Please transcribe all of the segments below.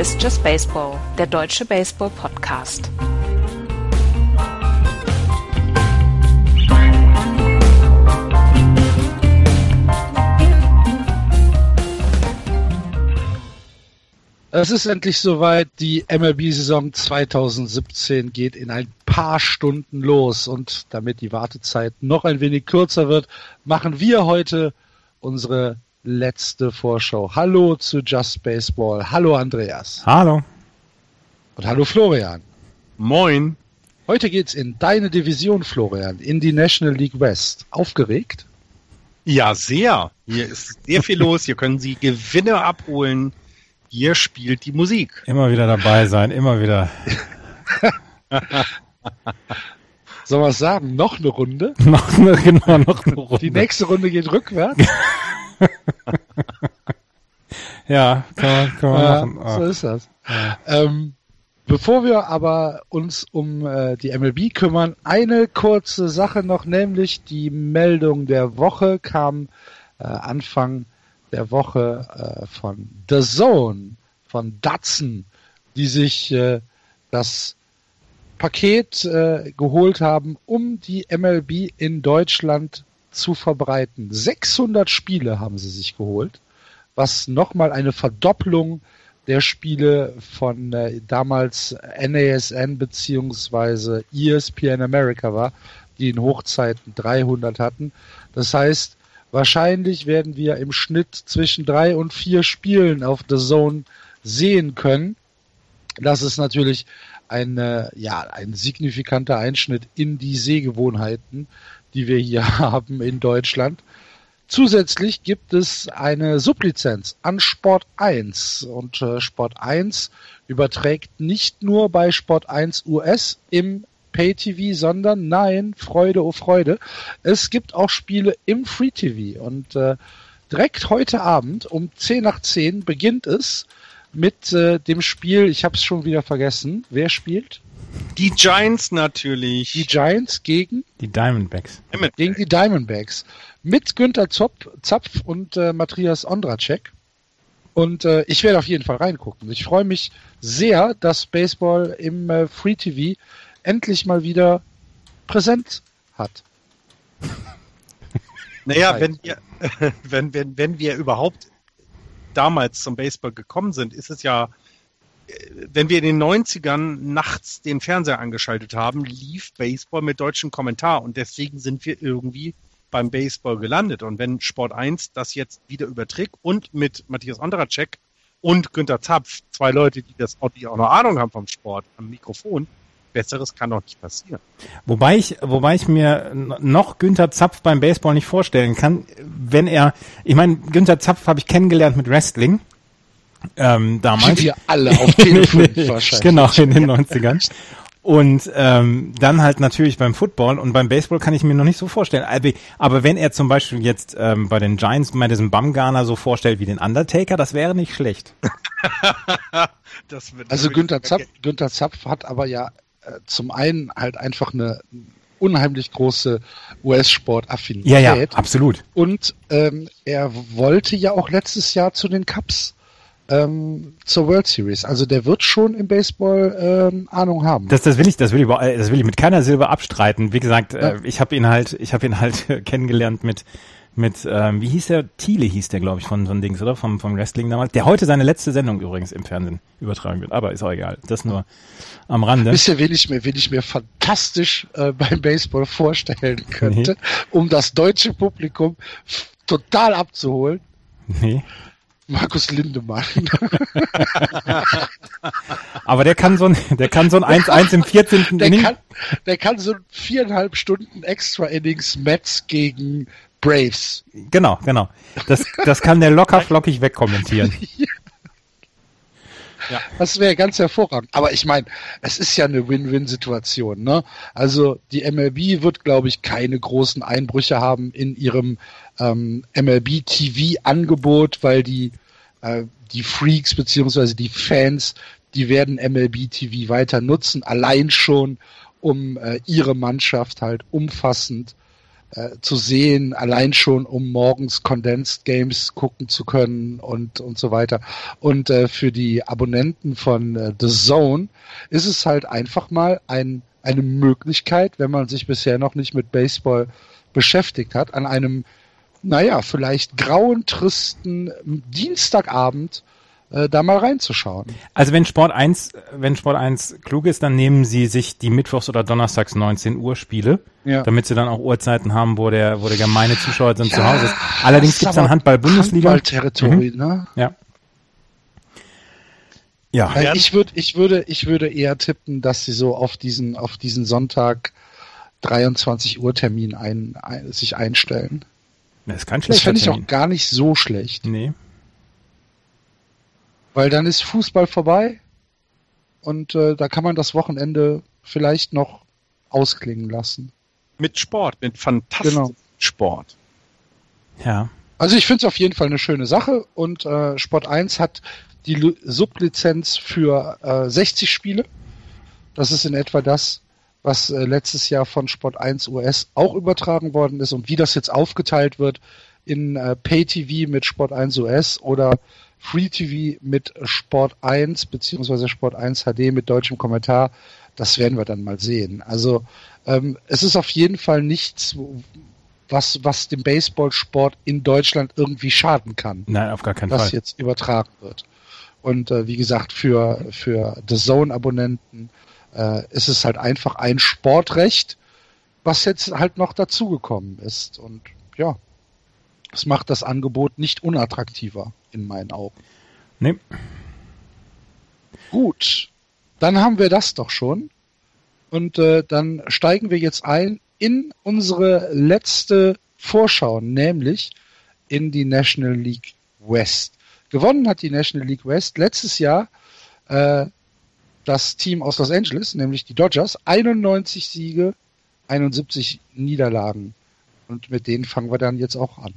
Ist Just Baseball, der deutsche Baseball-Podcast. Es ist endlich soweit. Die MLB-Saison 2017 geht in ein paar Stunden los. Und damit die Wartezeit noch ein wenig kürzer wird, machen wir heute unsere letzte Vorschau. Hallo zu Just Baseball. Hallo Andreas. Hallo. Und hallo Florian. Moin. Heute geht's in deine Division, Florian, in die National League West. Aufgeregt? Ja, sehr. Hier ist sehr viel los. Hier können Sie Gewinne abholen hier spielt die Musik. Immer wieder dabei sein, immer wieder. Soll man sagen? Noch eine Runde? noch eine, genau, noch eine Runde. Die nächste Runde geht rückwärts. ja, kann man, kann man ja, machen. Oh. So ist das. Ja. Ähm, bevor wir aber uns um äh, die MLB kümmern, eine kurze Sache noch, nämlich die Meldung der Woche kam äh, Anfang der Woche äh, von The Zone, von Datsun, die sich äh, das Paket äh, geholt haben, um die MLB in Deutschland zu verbreiten. 600 Spiele haben sie sich geholt, was nochmal eine Verdopplung der Spiele von äh, damals NASN beziehungsweise ESPN America war, die in Hochzeiten 300 hatten. Das heißt, Wahrscheinlich werden wir im Schnitt zwischen drei und vier Spielen auf The Zone sehen können. Das ist natürlich ein, ja, ein signifikanter Einschnitt in die Sehgewohnheiten, die wir hier haben in Deutschland. Zusätzlich gibt es eine Sublizenz an Sport 1 und äh, Sport 1 überträgt nicht nur bei Sport 1 US im Pay-TV, sondern nein, Freude, oh Freude. Es gibt auch Spiele im Free-TV und äh, direkt heute Abend um 10 nach 10 beginnt es mit äh, dem Spiel, ich habe es schon wieder vergessen, wer spielt? Die Giants natürlich. Die Giants gegen? Die Diamondbacks. Diamondbacks. Gegen die Diamondbacks. Mit Günther Zopf, Zapf und äh, Matthias Ondracek. Und äh, ich werde auf jeden Fall reingucken. Ich freue mich sehr, dass Baseball im äh, Free TV endlich mal wieder präsent hat. Naja, wenn wir, wenn, wenn, wenn wir überhaupt damals zum Baseball gekommen sind, ist es ja, wenn wir in den 90ern nachts den Fernseher angeschaltet haben, lief Baseball mit deutschem Kommentar und deswegen sind wir irgendwie beim Baseball gelandet. Und wenn Sport 1 das jetzt wieder überträgt und mit Matthias Ondracek und Günter Zapf, zwei Leute, die das die auch noch Ahnung haben vom Sport, am Mikrofon, Besseres kann doch nicht passieren. Wobei ich, wobei ich mir noch Günther Zapf beim Baseball nicht vorstellen kann, wenn er, ich meine, Günther Zapf habe ich kennengelernt mit Wrestling. Ähm, damals. Wir alle auf Tele 5 wahrscheinlich. Genau, in den 90ern. Und ähm, dann halt natürlich beim Football und beim Baseball kann ich mir noch nicht so vorstellen. Aber wenn er zum Beispiel jetzt ähm, bei den Giants Madison Bumgarner so vorstellt wie den Undertaker, das wäre nicht schlecht. also Günther Zapf, Günther Zapf hat aber ja äh, zum einen halt einfach eine unheimlich große US-Sport-Affinität. Ja, ja, absolut. Und ähm, er wollte ja auch letztes Jahr zu den Cups ähm, zur World Series. Also der wird schon im Baseball ähm, Ahnung haben. Das, das will ich, das will ich, das will ich mit keiner Silber abstreiten. Wie gesagt, ja. äh, ich habe ihn halt, ich habe ihn halt kennengelernt mit mit, ähm, wie hieß der? Thiele hieß der, glaube ich, von, von Dings, oder? Vom, vom Wrestling damals. Der heute seine letzte Sendung übrigens im Fernsehen übertragen wird. Aber ist auch egal. Das nur am Rande. Wisst ihr, wen ich mir, wen ich mir fantastisch äh, beim Baseball vorstellen könnte, nee. um das deutsche Publikum total abzuholen? Nee. Markus Lindemann. Aber der kann so ein, der kann so ein 1-1 im 14. Der Inning. Kann, der kann so viereinhalb Stunden extra Innings Mets gegen Braves. Genau, genau. Das, das kann der locker flockig wegkommentieren. ja. Das wäre ganz hervorragend. Aber ich meine, es ist ja eine Win-Win-Situation. Ne? Also die MLB wird, glaube ich, keine großen Einbrüche haben in ihrem ähm, MLB-TV-Angebot, weil die, äh, die Freaks beziehungsweise die Fans, die werden MLB-TV weiter nutzen, allein schon, um äh, ihre Mannschaft halt umfassend äh, zu sehen, allein schon um morgens Condensed Games gucken zu können und, und so weiter. Und äh, für die Abonnenten von äh, The Zone ist es halt einfach mal ein, eine Möglichkeit, wenn man sich bisher noch nicht mit Baseball beschäftigt hat, an einem, naja, vielleicht grauen, tristen Dienstagabend äh, da mal reinzuschauen. Also wenn Sport 1, wenn Sport 1 klug ist, dann nehmen sie sich die Mittwochs oder Donnerstags 19 Uhr Spiele, ja. damit sie dann auch Uhrzeiten haben, wo der, wo der gemeine Zuschauer dann ja, zu Hause ist. Allerdings gibt es dann Handball-Bundesliga. Handball-Territorium, mhm. ne? Ja. Ja. Weil ich würde, ich würde, ich würde eher tippen, dass sie so auf diesen, auf diesen Sonntag 23 Uhr Termin ein, ein, sich einstellen. Das ist kein schlechter Das fände ich auch gar nicht so schlecht. Nee. Weil dann ist Fußball vorbei und äh, da kann man das Wochenende vielleicht noch ausklingen lassen. Mit Sport, mit fantastischem genau. Sport. Ja. Also ich finde es auf jeden Fall eine schöne Sache und äh, Sport 1 hat die L Sublizenz für äh, 60 Spiele. Das ist in etwa das, was äh, letztes Jahr von Sport 1 US auch übertragen worden ist und wie das jetzt aufgeteilt wird in äh, Pay TV mit Sport 1 US oder Free TV mit Sport 1 beziehungsweise Sport 1 HD mit deutschem Kommentar, das werden wir dann mal sehen. Also ähm, es ist auf jeden Fall nichts, was, was dem Baseballsport in Deutschland irgendwie schaden kann. Nein, auf gar keinen was Fall. Was jetzt übertragen wird. Und äh, wie gesagt, für, für The Zone-Abonnenten äh, ist es halt einfach ein Sportrecht, was jetzt halt noch dazugekommen ist. Und ja, es macht das Angebot nicht unattraktiver in meinen Augen. Nee. Gut, dann haben wir das doch schon. Und äh, dann steigen wir jetzt ein in unsere letzte Vorschau, nämlich in die National League West. Gewonnen hat die National League West letztes Jahr äh, das Team aus Los Angeles, nämlich die Dodgers. 91 Siege, 71 Niederlagen. Und mit denen fangen wir dann jetzt auch an.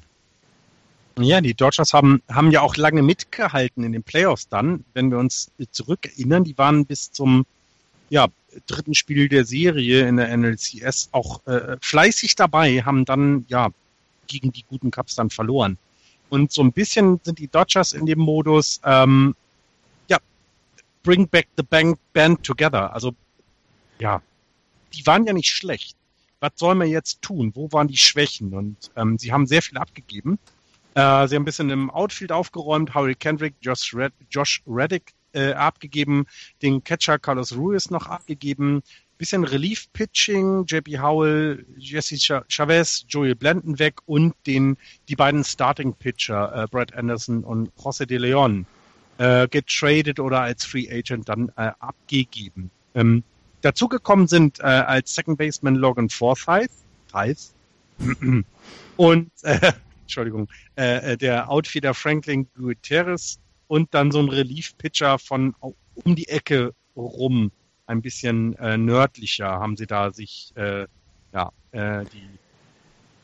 Ja, die Dodgers haben, haben ja auch lange mitgehalten in den Playoffs dann. Wenn wir uns zurückerinnern, die waren bis zum ja, dritten Spiel der Serie in der NLCS auch äh, fleißig dabei, haben dann ja gegen die guten Cups dann verloren. Und so ein bisschen sind die Dodgers in dem Modus, ähm, ja, bring back the band, band together. Also, ja, die waren ja nicht schlecht. Was soll man jetzt tun? Wo waren die Schwächen? Und ähm, sie haben sehr viel abgegeben. Äh, sie haben ein bisschen im Outfield aufgeräumt, Harry Kendrick, Josh, Red, Josh Reddick äh, abgegeben, den Catcher Carlos Ruiz noch abgegeben, bisschen Relief-Pitching, JP Howell, Jesse Chavez, Joey Blenden weg und den, die beiden Starting-Pitcher, äh, Brad Anderson und José de Leon, äh, getradet oder als Free Agent dann äh, abgegeben. Ähm, dazugekommen sind äh, als Second Baseman Logan Forsythe, und äh, Entschuldigung, äh, äh, der Outfielder Franklin Gutierrez und dann so ein Relief-Pitcher von um die Ecke rum, ein bisschen äh, nördlicher, haben sie da sich äh, ja, äh, die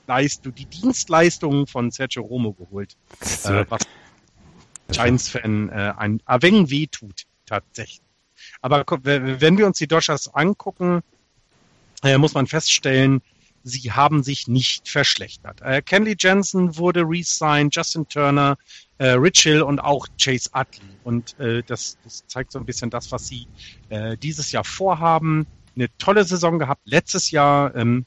Leistung, die Dienstleistungen von Sergio Romo geholt, äh, was Giants-Fan äh, ein Aveng wehtut, tatsächlich. Aber wenn wir uns die Dodgers angucken, äh, muss man feststellen, sie haben sich nicht verschlechtert. Äh, Kenley Jensen wurde re-signed, Justin Turner, äh, Rich Hill und auch Chase Utley. Und äh, das, das zeigt so ein bisschen das, was sie äh, dieses Jahr vorhaben. Eine tolle Saison gehabt letztes Jahr. Ähm,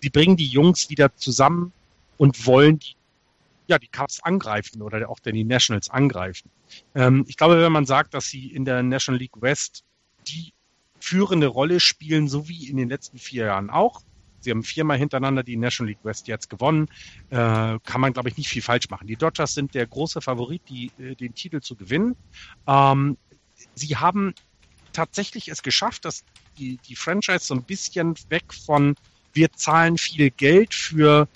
sie bringen die Jungs wieder zusammen und wollen die, ja, die Cups angreifen oder auch die Nationals angreifen. Ähm, ich glaube, wenn man sagt, dass sie in der National League West die führende Rolle spielen, so wie in den letzten vier Jahren auch, Sie haben viermal hintereinander die National League West jetzt gewonnen. Äh, kann man, glaube ich, nicht viel falsch machen. Die Dodgers sind der große Favorit, die, äh, den Titel zu gewinnen. Ähm, sie haben tatsächlich es geschafft, dass die, die Franchise so ein bisschen weg von wir zahlen viel Geld für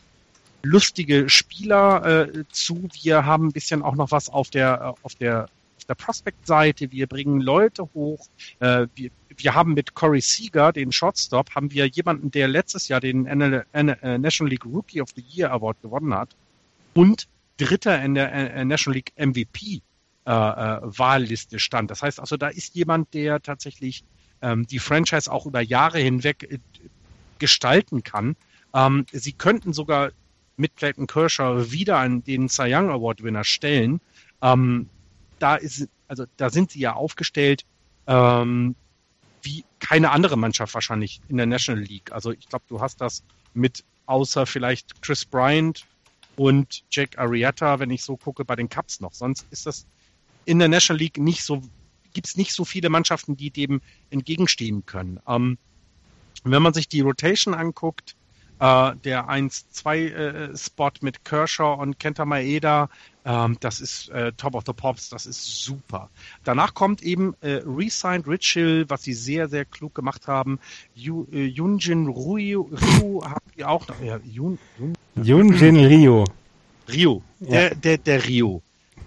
lustige Spieler äh, zu. Wir haben ein bisschen auch noch was auf der, auf der, auf der Prospect-Seite. Wir bringen Leute hoch. Äh, wir, wir haben mit Corey Seager, den Shortstop, haben wir jemanden, der letztes Jahr den äh, National League Rookie of the Year Award gewonnen hat und Dritter in der äh, National League MVP äh, äh, Wahlliste stand. Das heißt also, da ist jemand, der tatsächlich ähm, die Franchise auch über Jahre hinweg äh, gestalten kann. Ähm, sie könnten sogar mit Clayton Kershaw wieder an den Cy Young Award Winner stellen. Ähm, da ist, also da sind sie ja aufgestellt ähm, wie keine andere Mannschaft wahrscheinlich in der National League. Also ich glaube, du hast das mit außer vielleicht Chris Bryant und Jack Arrieta, wenn ich so gucke, bei den Cups noch. Sonst ist das in der National League nicht so, gibt es nicht so viele Mannschaften, die dem entgegenstehen können. Ähm, wenn man sich die Rotation anguckt, äh, der 1-2-Spot äh, mit Kershaw und Kenta Maeda, ähm, das ist äh, Top of the Pops, das ist super. Danach kommt eben äh, Resigned Rich Hill, was sie sehr, sehr klug gemacht haben. Yu, äh, Yunjin Ryu, Ryu haben die auch noch. Ja, Yun, Yun, Yunjin Ryu. Rio, ja. der, der, der Rio.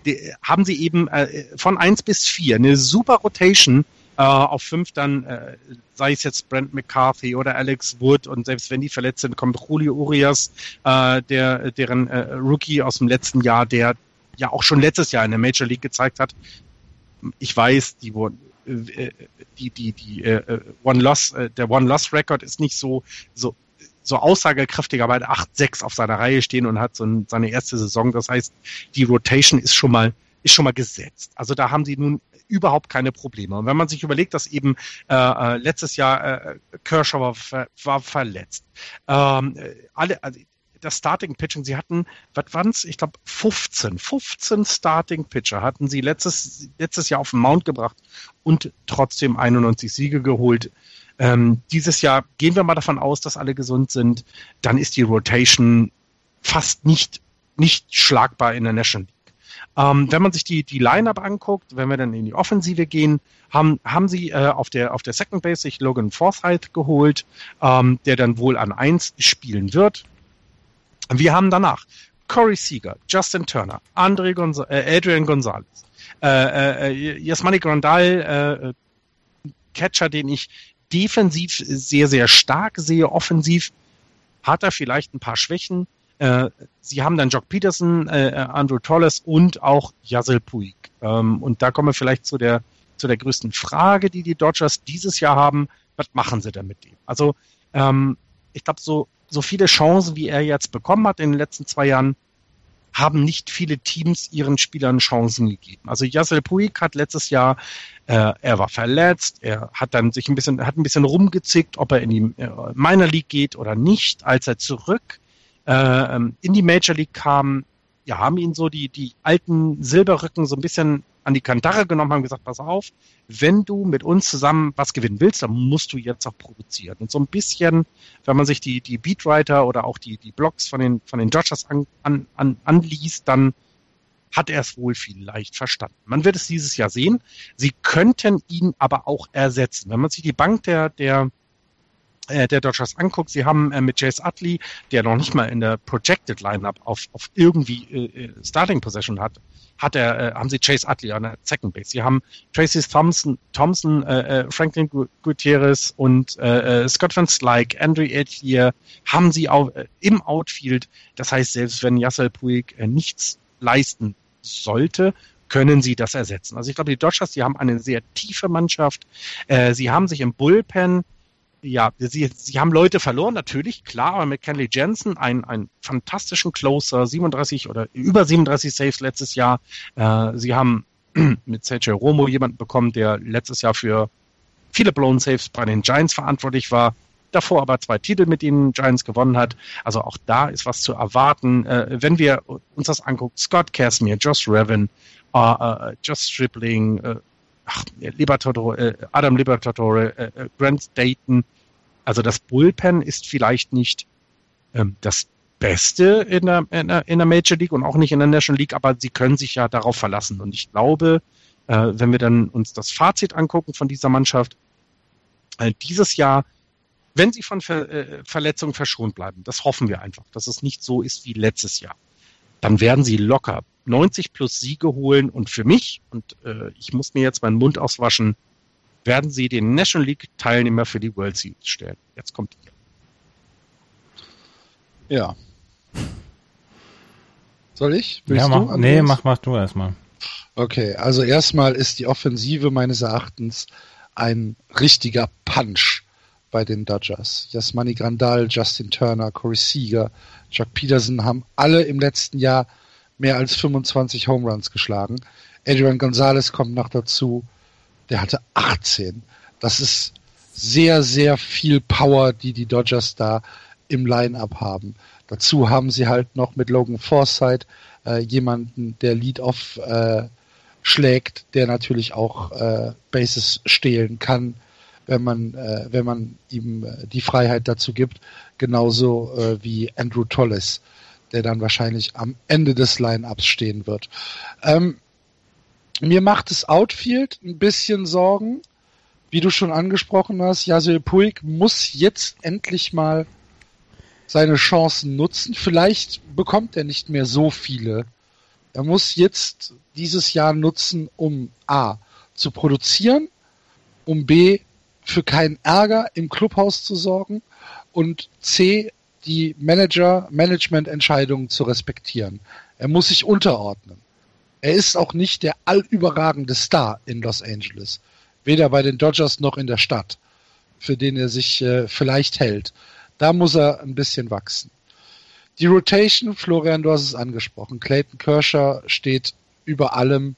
Die, haben sie eben äh, von 1 bis 4 eine super Rotation äh, auf 5 dann, äh, sei es jetzt Brent McCarthy oder Alex Wood und selbst wenn die verletzt sind, kommt Julio Urias, äh, der, deren äh, Rookie aus dem letzten Jahr, der ja auch schon letztes Jahr in der Major League gezeigt hat. Ich weiß, die wurden äh, die die die äh, One Loss äh, der One Loss Record ist nicht so so so aussagekräftig, aber hat 8-6 auf seiner Reihe stehen und hat so ein, seine erste Saison. Das heißt, die Rotation ist schon mal ist schon mal gesetzt. Also da haben sie nun überhaupt keine Probleme. Und wenn man sich überlegt, dass eben äh, äh letztes Jahr äh, Kershaw war, war verletzt, ähm, alle, also das Starting Pitching, sie hatten, was waren's? Ich glaube 15, 15 Starting Pitcher hatten sie letztes, letztes Jahr auf den Mount gebracht und trotzdem 91 Siege geholt. Ähm, dieses Jahr gehen wir mal davon aus, dass alle gesund sind. Dann ist die Rotation fast nicht, nicht schlagbar in der National League. Ähm, wenn man sich die, die Line-Up anguckt, wenn wir dann in die Offensive gehen, haben, haben sie äh, auf, der, auf der Second Base sich Logan Forsythe geholt, ähm, der dann wohl an 1 spielen wird. Wir haben danach Corey Seager, Justin Turner, Andre Gonza äh, Adrian Gonzalez, äh, äh, Yasmani Grandal, äh, Catcher, den ich defensiv sehr, sehr stark sehe, offensiv hat er vielleicht ein paar Schwächen. Äh, sie haben dann Jock Peterson, äh, Andrew Tolles und auch Yasel Puig. Ähm, und da kommen wir vielleicht zu der, zu der größten Frage, die die Dodgers dieses Jahr haben. Was machen sie denn mit dem? Also, ähm, ich glaube, so so viele Chancen, wie er jetzt bekommen hat in den letzten zwei Jahren, haben nicht viele Teams ihren Spielern Chancen gegeben. Also Yasel Puig hat letztes Jahr, äh, er war verletzt, er hat dann sich ein bisschen, hat ein bisschen rumgezickt, ob er in die äh, Minor League geht oder nicht. Als er zurück äh, ähm, in die Major League kam, ja, haben ihn so die, die alten Silberrücken so ein bisschen an die Kantare genommen, haben gesagt, pass auf, wenn du mit uns zusammen was gewinnen willst, dann musst du jetzt auch produzieren. Und so ein bisschen, wenn man sich die, die Beatwriter oder auch die, die Blogs von den, von den Dodgers an, an, an, anliest, dann hat er es wohl vielleicht verstanden. Man wird es dieses Jahr sehen. Sie könnten ihn aber auch ersetzen. Wenn man sich die Bank der, der, äh, der Dodgers anguckt, sie haben äh, mit Chase Utley, der noch nicht mal in der Projected Lineup auf, auf irgendwie äh, äh Starting Possession hat, hat er, äh, haben sie Chase Utley an der Second Base. Sie haben Tracy Thompson, Thompson äh, äh, Franklin Gutierrez und äh, Scott Van Slyke, Andrew Ethier haben sie auch äh, im Outfield. Das heißt, selbst wenn Yassel Puig äh, nichts leisten sollte, können sie das ersetzen. Also ich glaube, die Dodgers, die haben eine sehr tiefe Mannschaft. Äh, sie haben sich im Bullpen ja, sie, sie haben Leute verloren, natürlich, klar, aber mit Kenley Jensen, einen, einen fantastischen Closer, 37 oder über 37 Saves letztes Jahr. Äh, sie haben mit Sergio Romo jemanden bekommen, der letztes Jahr für viele Blown Saves bei den Giants verantwortlich war, davor aber zwei Titel mit den Giants gewonnen hat. Also auch da ist was zu erwarten. Äh, wenn wir uns das angucken, Scott Casimir, Josh Revin, äh, äh, Josh Stripling, äh, ach, Libertatore, äh, Adam Libertatore, äh, äh, Grant Dayton. Also das Bullpen ist vielleicht nicht ähm, das Beste in der, in, der, in der Major League und auch nicht in der National League, aber sie können sich ja darauf verlassen. Und ich glaube, äh, wenn wir dann uns das Fazit angucken von dieser Mannschaft, äh, dieses Jahr, wenn sie von Ver, äh, Verletzungen verschont bleiben, das hoffen wir einfach, dass es nicht so ist wie letztes Jahr, dann werden sie locker 90 plus Siege holen und für mich, und äh, ich muss mir jetzt meinen Mund auswaschen, werden sie den National League Teilnehmer für die World Series stellen. Jetzt kommt ihr. Ja. Soll ich? Willst ja, mach, du, nee, mach, mach du erstmal. Okay, also erstmal ist die Offensive meines Erachtens ein richtiger Punch bei den Dodgers. Yasmani Grandal, Justin Turner, Corey Seager, Chuck Peterson haben alle im letzten Jahr mehr als 25 Home Runs geschlagen. Adrian Gonzalez kommt noch dazu. Der hatte 18. Das ist sehr, sehr viel Power, die die Dodgers da im Line-up haben. Dazu haben sie halt noch mit Logan Forsythe äh, jemanden, der Lead-Off äh, schlägt, der natürlich auch äh, Bases stehlen kann, wenn man, äh, wenn man ihm äh, die Freiheit dazu gibt. Genauso äh, wie Andrew Tolles, der dann wahrscheinlich am Ende des Line-Ups stehen wird. Ähm, mir macht das Outfield ein bisschen Sorgen. Wie du schon angesprochen hast, Yasuel Puig muss jetzt endlich mal seine Chancen nutzen. Vielleicht bekommt er nicht mehr so viele. Er muss jetzt dieses Jahr nutzen, um A zu produzieren, um B für keinen Ärger im Clubhaus zu sorgen und C die Manager, Management-Entscheidungen zu respektieren. Er muss sich unterordnen. Er ist auch nicht der allüberragende Star in Los Angeles. Weder bei den Dodgers noch in der Stadt, für den er sich äh, vielleicht hält. Da muss er ein bisschen wachsen. Die Rotation, Florian, du hast es angesprochen. Clayton Kershaw steht über allem.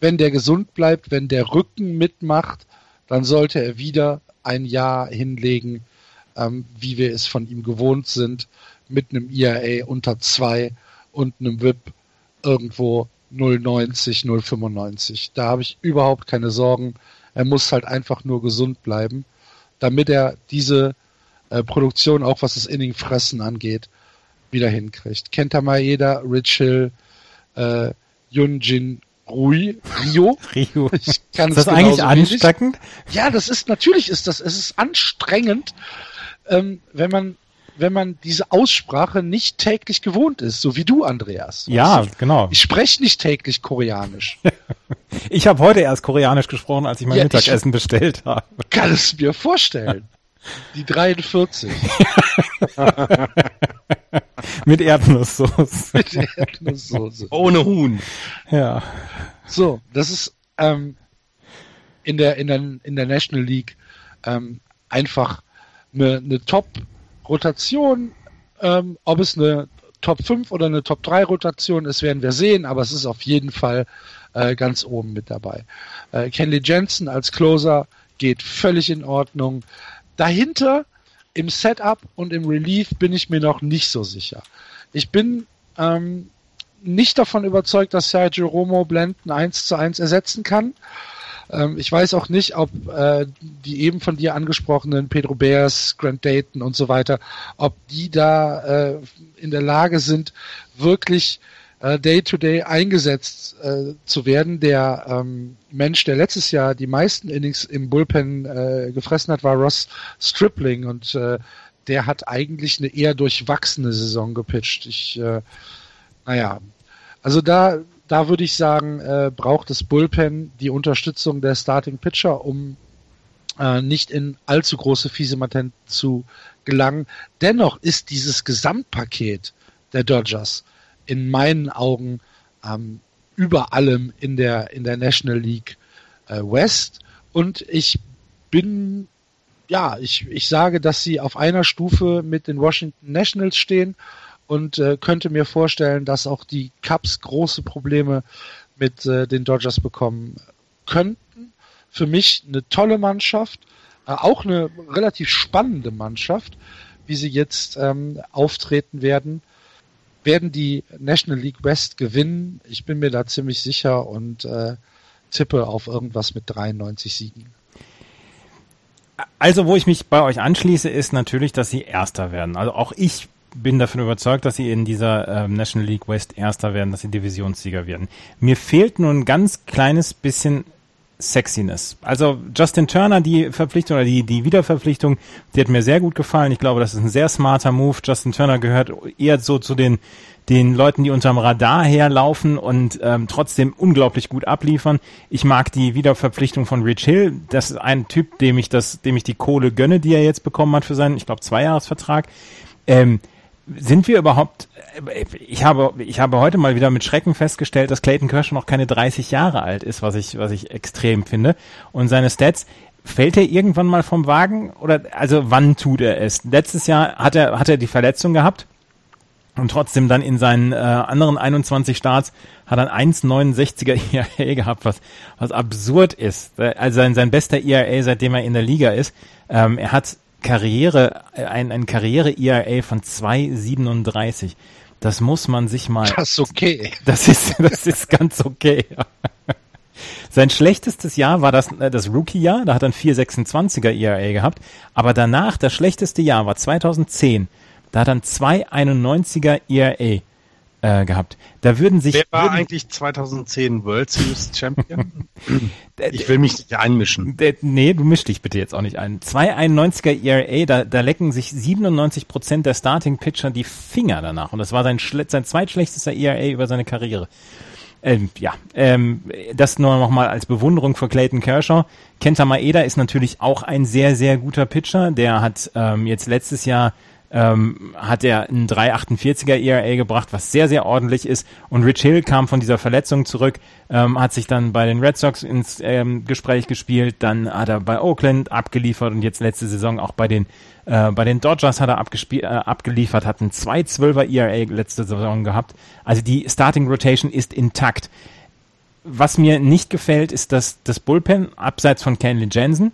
Wenn der gesund bleibt, wenn der Rücken mitmacht, dann sollte er wieder ein Jahr hinlegen, ähm, wie wir es von ihm gewohnt sind, mit einem IAA unter zwei und einem WIP irgendwo 0,90, 0,95. Da habe ich überhaupt keine Sorgen. Er muss halt einfach nur gesund bleiben, damit er diese äh, Produktion, auch was das Inningfressen angeht, wieder hinkriegt. Kenta Maeda, Rich Hill, äh, Yunjin Rui, Rio. Rio. Ich kann ist das eigentlich ansteckend? Ja, das ist, natürlich ist das, es ist anstrengend, ähm, wenn man wenn man diese Aussprache nicht täglich gewohnt ist, so wie du, Andreas. Ja, ich, genau. Ich spreche nicht täglich Koreanisch. ich habe heute erst Koreanisch gesprochen, als ich mein ja, Mittagessen bestellt habe. Kann es mir vorstellen. Die 43. Mit Erdnusssoße. Mit Erdnusssoße. Ohne Huhn. Ja. So, das ist ähm, in der in der in der National League ähm, einfach eine, eine Top-Rotation. Ähm, ob es eine Top 5 oder eine Top 3 Rotation ist, werden wir sehen, aber es ist auf jeden Fall äh, ganz oben mit dabei. Äh, Kenley Jensen als Closer geht völlig in Ordnung. Dahinter im Setup und im Relief bin ich mir noch nicht so sicher. Ich bin ähm, nicht davon überzeugt, dass Sergio Romo Blenden 1 zu 1 ersetzen kann. Ähm, ich weiß auch nicht, ob äh, die eben von dir angesprochenen Pedro Bears, Grant Dayton und so weiter, ob die da äh, in der Lage sind, wirklich Day-to-Day -Day eingesetzt äh, zu werden. Der ähm, Mensch, der letztes Jahr die meisten Innings im Bullpen äh, gefressen hat, war Ross Stripling und äh, der hat eigentlich eine eher durchwachsene Saison gepitcht. Ich, äh, naja, also da, da würde ich sagen, äh, braucht das Bullpen die Unterstützung der Starting Pitcher, um äh, nicht in allzu große Fiesematent zu gelangen. Dennoch ist dieses Gesamtpaket der Dodgers in meinen Augen ähm, über allem in der, in der National League äh, West. Und ich bin, ja, ich, ich sage, dass sie auf einer Stufe mit den Washington Nationals stehen und äh, könnte mir vorstellen, dass auch die Cubs große Probleme mit äh, den Dodgers bekommen könnten. Für mich eine tolle Mannschaft, äh, auch eine relativ spannende Mannschaft, wie sie jetzt ähm, auftreten werden werden die National League West gewinnen. Ich bin mir da ziemlich sicher und äh, tippe auf irgendwas mit 93 Siegen. Also, wo ich mich bei euch anschließe, ist natürlich, dass sie Erster werden. Also auch ich bin davon überzeugt, dass sie in dieser äh, National League West Erster werden, dass sie Divisionssieger werden. Mir fehlt nur ein ganz kleines bisschen Sexiness. Also Justin Turner, die Verpflichtung oder die, die Wiederverpflichtung, die hat mir sehr gut gefallen. Ich glaube, das ist ein sehr smarter Move. Justin Turner gehört eher so zu den, den Leuten, die unterm Radar herlaufen und ähm, trotzdem unglaublich gut abliefern. Ich mag die Wiederverpflichtung von Rich Hill. Das ist ein Typ, dem ich das, dem ich die Kohle gönne, die er jetzt bekommen hat für seinen, ich glaube, Zweijahresvertrag. Ähm, sind wir überhaupt, ich habe, ich habe heute mal wieder mit Schrecken festgestellt, dass Clayton Kershaw noch keine 30 Jahre alt ist, was ich, was ich extrem finde. Und seine Stats fällt er irgendwann mal vom Wagen oder also wann tut er es? Letztes Jahr hat er hat er die Verletzung gehabt und trotzdem dann in seinen äh, anderen 21 Starts hat er ein 1,69er ERA gehabt, was was absurd ist. Also sein, sein bester ERA, seitdem er in der Liga ist. Ähm, er hat Karriere äh, ein, ein Karriere ERA von 2,37. Das muss man sich mal. Das ist okay. Das ist das ist ganz okay. Sein schlechtestes Jahr war das, äh, das Rookie-Jahr, da hat er ein 4,26er ERA gehabt, aber danach das schlechteste Jahr war 2010, da hat er ein 2,91er ERA äh, gehabt. Da würden sich. Wer war würden, eigentlich 2010 World Series Champion? ich will mich nicht einmischen. Nee, du misch dich bitte jetzt auch nicht ein. 2,91er ERA, da, da lecken sich 97 Prozent der Starting Pitcher die Finger danach. Und das war sein, sein zweitschlechtester ERA über seine Karriere. Ähm, ja, ähm, das nur nochmal als Bewunderung für Clayton Kershaw. Kenta Maeda ist natürlich auch ein sehr, sehr guter Pitcher. Der hat ähm, jetzt letztes Jahr ähm, hat er einen 3,48er ERA gebracht, was sehr, sehr ordentlich ist. Und Rich Hill kam von dieser Verletzung zurück, ähm, hat sich dann bei den Red Sox ins ähm, Gespräch gespielt, dann hat er bei Oakland abgeliefert und jetzt letzte Saison auch bei den äh, bei den Dodgers hat er abgespielt, äh, abgeliefert, hat einen 2,12er ERA letzte Saison gehabt. Also die Starting Rotation ist intakt. Was mir nicht gefällt, ist, dass das Bullpen, abseits von Kenley Jensen,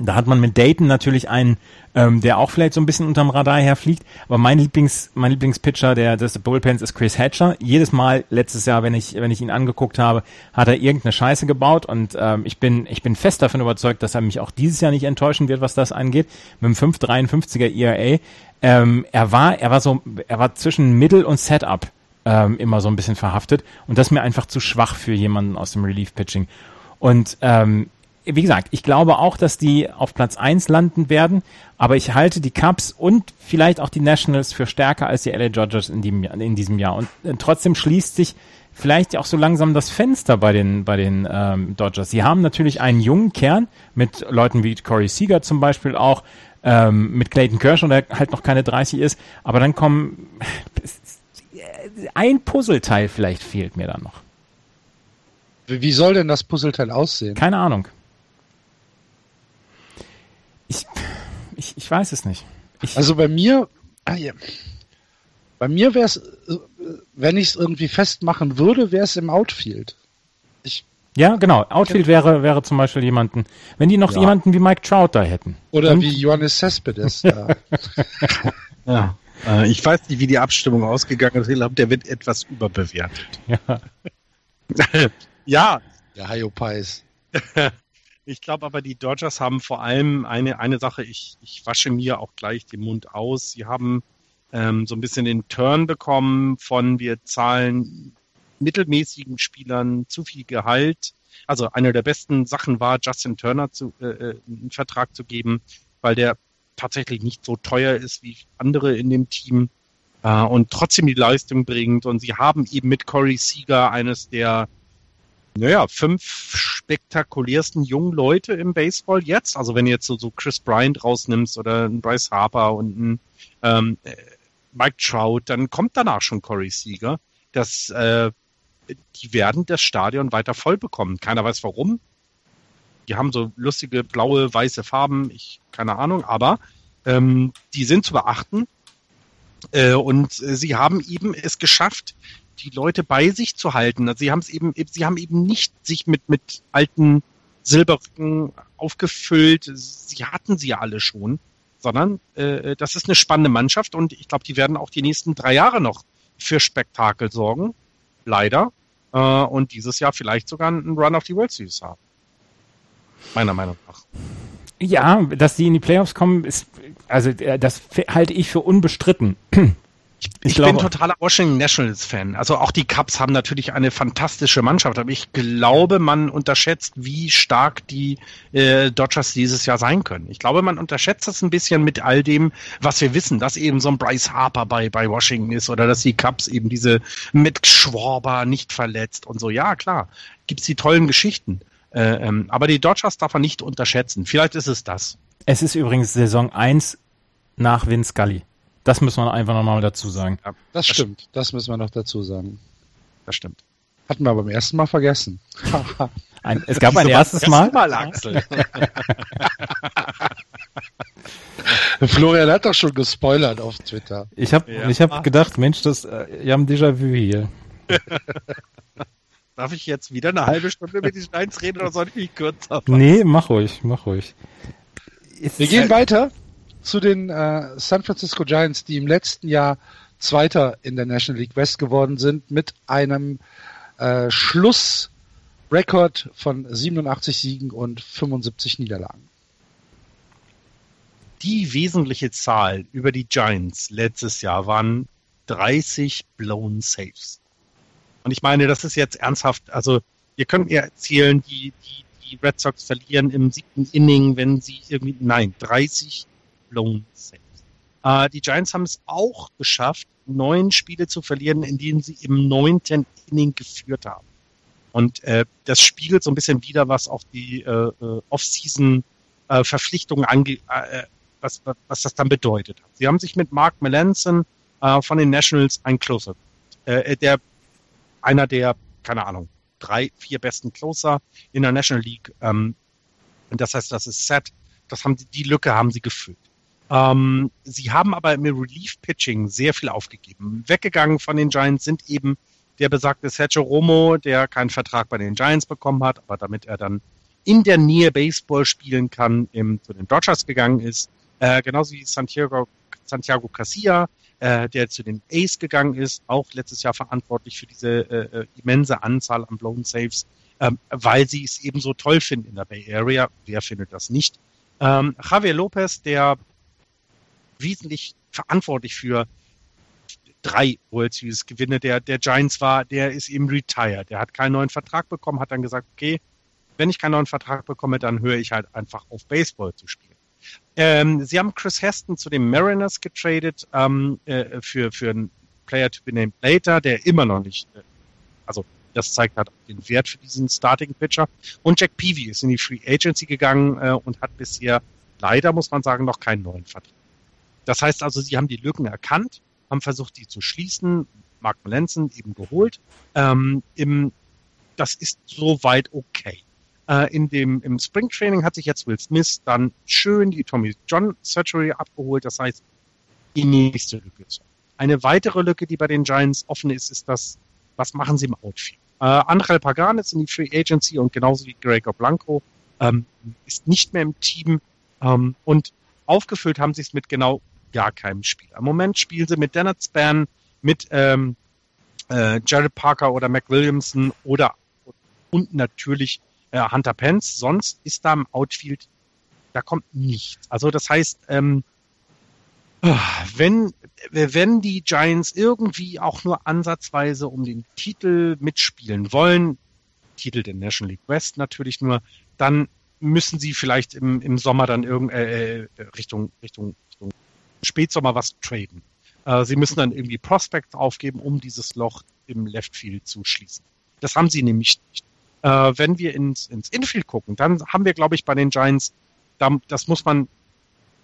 da hat man mit Dayton natürlich einen, ähm, der auch vielleicht so ein bisschen unterm Radar herfliegt. Aber mein Lieblings, mein Lieblingspitcher der des Bullpens ist Chris Hatcher. Jedes Mal letztes Jahr, wenn ich wenn ich ihn angeguckt habe, hat er irgendeine Scheiße gebaut und ähm, ich bin ich bin fest davon überzeugt, dass er mich auch dieses Jahr nicht enttäuschen wird, was das angeht. Mit dem 5,53er ERA. Ähm, er war er war so er war zwischen Middle und Setup ähm, immer so ein bisschen verhaftet und das ist mir einfach zu schwach für jemanden aus dem Relief Pitching. Und ähm, wie gesagt, ich glaube auch, dass die auf Platz eins landen werden, aber ich halte die Cubs und vielleicht auch die Nationals für stärker als die LA Dodgers in, dem, in diesem Jahr. Und äh, trotzdem schließt sich vielleicht auch so langsam das Fenster bei den, bei den ähm, Dodgers. Sie haben natürlich einen jungen Kern mit Leuten wie Corey Seager zum Beispiel auch, ähm, mit Clayton Kershaw, der halt noch keine 30 ist, aber dann kommen ein Puzzleteil vielleicht fehlt mir dann noch. Wie soll denn das Puzzleteil aussehen? Keine Ahnung. Ich, ich, ich weiß es nicht. Ich, also bei mir, ah, bei mir wäre es, wenn ich es irgendwie festmachen würde, wäre es im Outfield. Ich, ja, genau. Outfield wäre, wäre zum Beispiel jemanden, wenn die noch ja. jemanden wie Mike Trout da hätten. Oder Und, wie Johannes Cespedes. ja. ja. Äh, ich weiß nicht, wie die Abstimmung ausgegangen ist. Ich glaube, der wird etwas überbewertet. Ja. ja. Der Hayo Pies. Ich glaube aber, die Dodgers haben vor allem eine, eine Sache, ich, ich wasche mir auch gleich den Mund aus. Sie haben ähm, so ein bisschen den Turn bekommen von wir zahlen mittelmäßigen Spielern zu viel Gehalt. Also eine der besten Sachen war, Justin Turner zu, äh, äh einen Vertrag zu geben, weil der tatsächlich nicht so teuer ist wie andere in dem Team äh, und trotzdem die Leistung bringt. Und sie haben eben mit Corey Seager eines der naja, fünf spektakulärsten jungen Leute im Baseball jetzt. Also wenn du jetzt so, so Chris Bryant rausnimmst oder einen Bryce Harper und einen ähm, äh, Mike Trout, dann kommt danach schon Corey Seager. Das, äh, die werden das Stadion weiter voll bekommen. Keiner weiß warum. Die haben so lustige blaue, weiße Farben, ich keine Ahnung, aber ähm, die sind zu beachten. Äh, und äh, sie haben eben es geschafft, die Leute bei sich zu halten. Also sie haben es eben, sie haben eben nicht sich mit, mit alten Silberrücken aufgefüllt. Sie hatten sie ja alle schon, sondern äh, das ist eine spannende Mannschaft und ich glaube, die werden auch die nächsten drei Jahre noch für Spektakel sorgen. Leider. Äh, und dieses Jahr vielleicht sogar einen Run auf die World Series haben. Meiner Meinung nach. Ja, dass die in die Playoffs kommen, ist, also äh, das halte ich für unbestritten. Ich, ich glaube, bin totaler Washington Nationals Fan. Also auch die Cubs haben natürlich eine fantastische Mannschaft, aber ich glaube, man unterschätzt, wie stark die äh, Dodgers dieses Jahr sein können. Ich glaube, man unterschätzt das ein bisschen mit all dem, was wir wissen, dass eben so ein Bryce Harper bei, bei Washington ist oder dass die Cubs eben diese mit Schwarber nicht verletzt und so. Ja, klar, gibt's die tollen Geschichten. Äh, ähm, aber die Dodgers darf man nicht unterschätzen. Vielleicht ist es das. Es ist übrigens Saison 1 nach Vince Scully. Das müssen wir einfach nochmal dazu sagen. Ja, das, das stimmt. Das müssen wir noch dazu sagen. Das stimmt. Hatten wir beim ersten Mal vergessen. Ein, es gab ein erstes Mal. mal Axel. Florian hat doch schon gespoilert auf Twitter. Ich habe Ja. ich hab gedacht, Mensch, das, äh, wir haben Déjà-vu hier. Darf ich jetzt wieder eine halbe Stunde mit den Steins reden oder soll ich mich kürzer fassen? Nee, mach ruhig, mach ruhig. Ist- Wir gehen weiter zu den äh, San Francisco Giants, die im letzten Jahr Zweiter in der National League West geworden sind, mit einem äh, Schlussrekord von 87 Siegen und 75 Niederlagen. Die wesentliche Zahl über die Giants letztes Jahr waren 30 blown Saves. Und ich meine, das ist jetzt ernsthaft, also ihr könnt mir erzählen, die, die, die Red Sox verlieren im siebten Inning, wenn sie irgendwie, nein, 30 blown Saves. Äh, die Giants haben es auch geschafft, neun Spiele zu verlieren, in denen sie im neunten Inning geführt haben. Und äh, das spiegelt so ein bisschen wieder, was auch die äh, äh, Off-Season-Verpflichtungen ange äh, was, was das dann bedeutet. Sie haben sich mit Mark Melanson äh, von den Nationals ein Closer, äh, der einer der, keine Ahnung, drei, vier besten Closer in der National League. Ähm, das heißt, das ist set. Das haben sie, die Lücke haben sie gefüllt. Ähm, sie haben aber im Relief Pitching sehr viel aufgegeben. Weggegangen von den Giants sind eben der besagte Sergio Romo, der keinen Vertrag bei den Giants bekommen hat, aber damit er dann in der Nähe Baseball spielen kann, im, zu den Dodgers gegangen ist. Äh, genauso wie Santiago, Santiago Casilla, äh, der zu den Ace gegangen ist, auch letztes Jahr verantwortlich für diese äh, äh, immense Anzahl an Blown Saves, ähm, weil sie es eben so toll finden in der Bay Area. Wer findet das nicht? Ähm, Javier Lopez, der wesentlich verantwortlich für drei World Series Gewinne der, der Giants war, der ist eben retired. Der hat keinen neuen Vertrag bekommen, hat dann gesagt, okay, wenn ich keinen neuen Vertrag bekomme, dann höre ich halt einfach auf Baseball zu spielen. Ähm, sie haben Chris Heston zu den Mariners getradet ähm, äh, für, für einen Player to be named later, der immer noch nicht, äh, also das zeigt halt den Wert für diesen Starting Pitcher. Und Jack Peavy ist in die Free Agency gegangen äh, und hat bisher leider, muss man sagen, noch keinen neuen Vertrag. Das heißt also, sie haben die Lücken erkannt, haben versucht, die zu schließen. Mark Melanson eben geholt. Ähm, im, das ist soweit okay. Äh, in dem, Im Springtraining hat sich jetzt Will Smith dann schön die Tommy John Surgery abgeholt. Das heißt, die nächste Lücke. Eine weitere Lücke, die bei den Giants offen ist, ist das, was machen sie im Outfield? Äh, Angel Pagan ist in die Free Agency und genauso wie Gregor Blanco ähm, ist nicht mehr im Team. Ähm, und aufgefüllt haben sie es mit genau gar keinem Spieler. Im Moment spielen sie mit Dennett Span, mit ähm, äh, Jared Parker oder Mac Williamson oder und natürlich äh, Hunter Pence. Sonst ist da im Outfield, da kommt nichts. Also das heißt, ähm, wenn, wenn die Giants irgendwie auch nur ansatzweise um den Titel mitspielen wollen, Titel der National League West natürlich nur, dann müssen sie vielleicht im, im Sommer dann irgend, äh, Richtung, Richtung, Richtung Spätsommer was traden. Äh, sie müssen dann irgendwie Prospects aufgeben, um dieses Loch im Left Field zu schließen. Das haben sie nämlich nicht. Äh, wenn wir ins, ins Infield gucken, dann haben wir, glaube ich, bei den Giants, da, das muss man,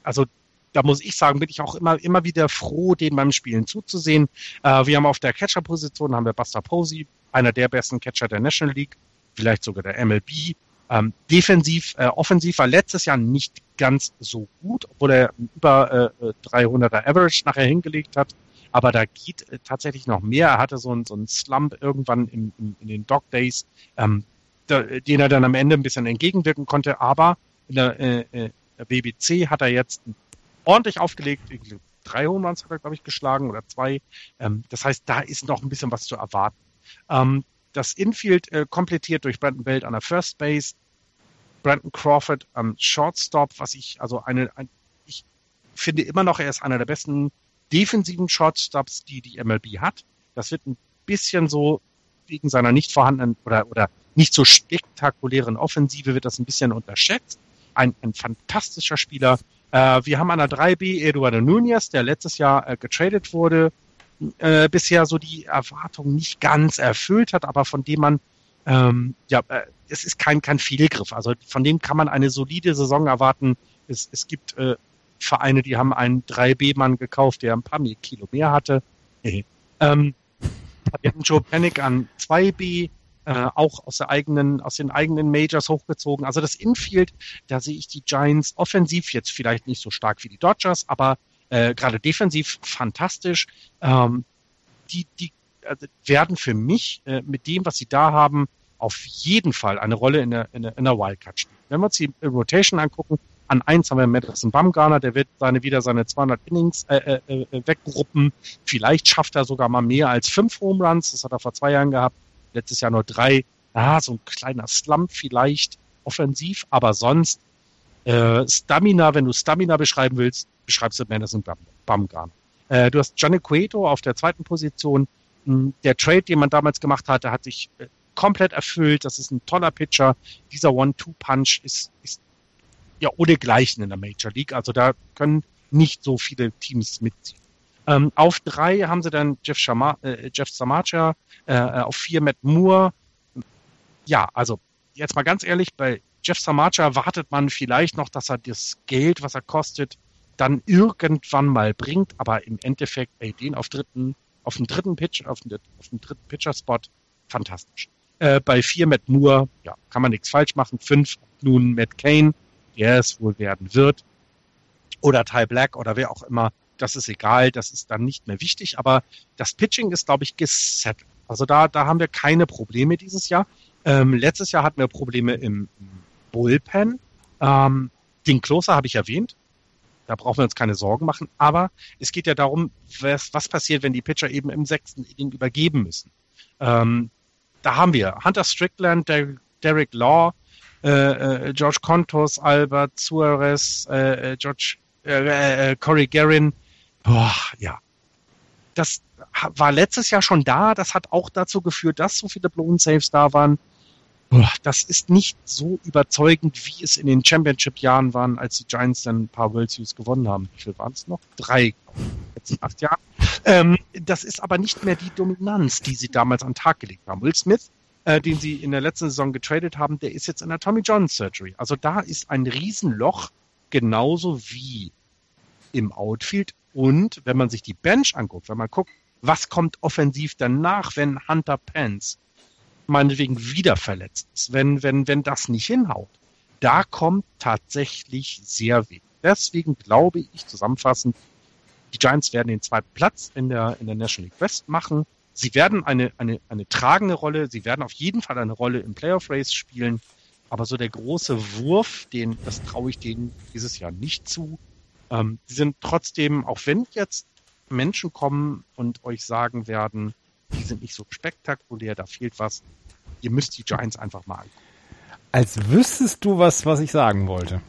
also da muss ich sagen, bin ich auch immer, immer wieder froh, den beim Spielen zuzusehen. Äh, wir haben auf der Catcher-Position haben wir Buster Posey, einer der besten Catcher der National League, vielleicht sogar der MLB. Ähm, defensiv, äh, offensiv war letztes Jahr nicht ganz so gut, obwohl er über äh, 300er Average nachher hingelegt hat. Aber da geht äh, tatsächlich noch mehr. Er hatte so einen so einen Slump irgendwann in, in, in den Dog Days, ähm, da, den er dann am Ende ein bisschen entgegenwirken konnte. Aber in der, äh, äh, der BBC hat er jetzt ordentlich aufgelegt. Drei Home hat er, glaube ich, geschlagen oder zwei. Ähm, das heißt, da ist noch ein bisschen was zu erwarten. Ähm, das Infield äh, komplettiert durch Brandon Belt an der First Base, Brandon Crawford am Shortstop, was ich, also eine, ein, ich finde immer noch, er ist einer der besten defensiven Shortstops, die die MLB hat. Das wird ein bisschen so wegen seiner nicht vorhandenen oder, oder nicht so spektakulären Offensive wird das ein bisschen unterschätzt. Ein, ein fantastischer Spieler. Äh, wir haben an der 3B Eduardo Nunez, der letztes Jahr äh, getradet wurde, äh, bisher so die Erwartung nicht ganz erfüllt hat, aber von dem man ähm, ja, äh, es ist kein kein Fehlgriff. Also von dem kann man eine solide Saison erwarten. Es, es gibt äh, Vereine, die haben einen 3B-Mann gekauft, der ein paar mehr Kilo mehr hatte. ähm, wir hatten Joe Panic an 2B. äh, auch aus der eigenen, aus den eigenen Majors hochgezogen. Also das Infield, da sehe ich die Giants offensiv jetzt vielleicht nicht so stark wie die Dodgers, aber äh, gerade defensiv fantastisch. Ähm, die, die also werden für mich äh, mit dem, was sie da haben, auf jeden Fall eine Rolle in der, in der, in der Wildcard spielen. Wenn wir uns die Rotation angucken, an eins haben wir Madison Bumgarner, der wird seine, wieder seine 200 Innings äh, äh, äh, weggruppen. Vielleicht schafft er sogar mal mehr als fünf Home Runs. Das hat er vor zwei Jahren gehabt. Letztes Jahr nur drei. Ah, so ein kleiner Slump vielleicht offensiv, aber sonst äh, Stamina, wenn du Stamina beschreiben willst, beschreibst du Madison Bumgarner. Äh, du hast Johnny Cueto auf der zweiten Position. Hm, der Trade, den man damals gemacht hatte, hat sich äh, komplett erfüllt. Das ist ein toller Pitcher. Dieser One-Two-Punch ist, ist ja ohnegleichen in der Major League. Also da können nicht so viele Teams mitziehen. Ähm, auf drei haben sie dann Jeff, Shama, äh, Jeff Samacha, äh, auf vier Matt Moore. Ja, also jetzt mal ganz ehrlich, bei Jeff Samacha wartet man vielleicht noch, dass er das Geld, was er kostet, dann irgendwann mal bringt, aber im Endeffekt, ey, den auf dritten, auf dem dritten Pitch, auf dem, auf dem dritten Pitcher-Spot, fantastisch. Äh, bei vier Matt Moore, ja, kann man nichts falsch machen. Fünf nun Matt Kane, der es wohl werden wird. Oder Ty Black oder wer auch immer. Das ist egal, das ist dann nicht mehr wichtig, aber das Pitching ist, glaube ich, gesettelt. Also da, da haben wir keine Probleme dieses Jahr. Ähm, letztes Jahr hatten wir Probleme im Bullpen. Ähm, den Closer habe ich erwähnt. Da brauchen wir uns keine Sorgen machen. Aber es geht ja darum, was, was passiert, wenn die Pitcher eben im sechsten Inning übergeben müssen. Ähm, da haben wir Hunter Strickland, Der Derek Law, äh, äh, George Contos, Albert Suarez, äh, äh George äh, äh, Corey Guerin. Boah, ja. Das war letztes Jahr schon da. Das hat auch dazu geführt, dass so viele Blown Saves da waren. Das ist nicht so überzeugend, wie es in den Championship-Jahren waren, als die Giants dann ein paar World Series gewonnen haben. Wie viel waren es noch? Drei, jetzt in acht Jahren. Ähm, das ist aber nicht mehr die Dominanz, die sie damals an den Tag gelegt haben. Will Smith, äh, den sie in der letzten Saison getradet haben, der ist jetzt in der Tommy John Surgery. Also da ist ein Riesenloch, genauso wie im Outfield. Und wenn man sich die Bench anguckt, wenn man guckt, was kommt offensiv danach, wenn Hunter Pence meinetwegen wieder verletzt wenn, wenn, wenn das nicht hinhaut, da kommt tatsächlich sehr wenig. Deswegen glaube ich zusammenfassend, die Giants werden den zweiten Platz in der, in der National League West machen. Sie werden eine, eine, eine tragende Rolle, sie werden auf jeden Fall eine Rolle im Playoff Race spielen. Aber so der große Wurf, den, das traue ich denen dieses Jahr nicht zu. Ähm, sie sind trotzdem, auch wenn jetzt Menschen kommen und euch sagen werden, die sind nicht so spektakulär, da fehlt was. Ihr müsst die Giants einfach mal angucken. Als wüsstest du was, was ich sagen wollte.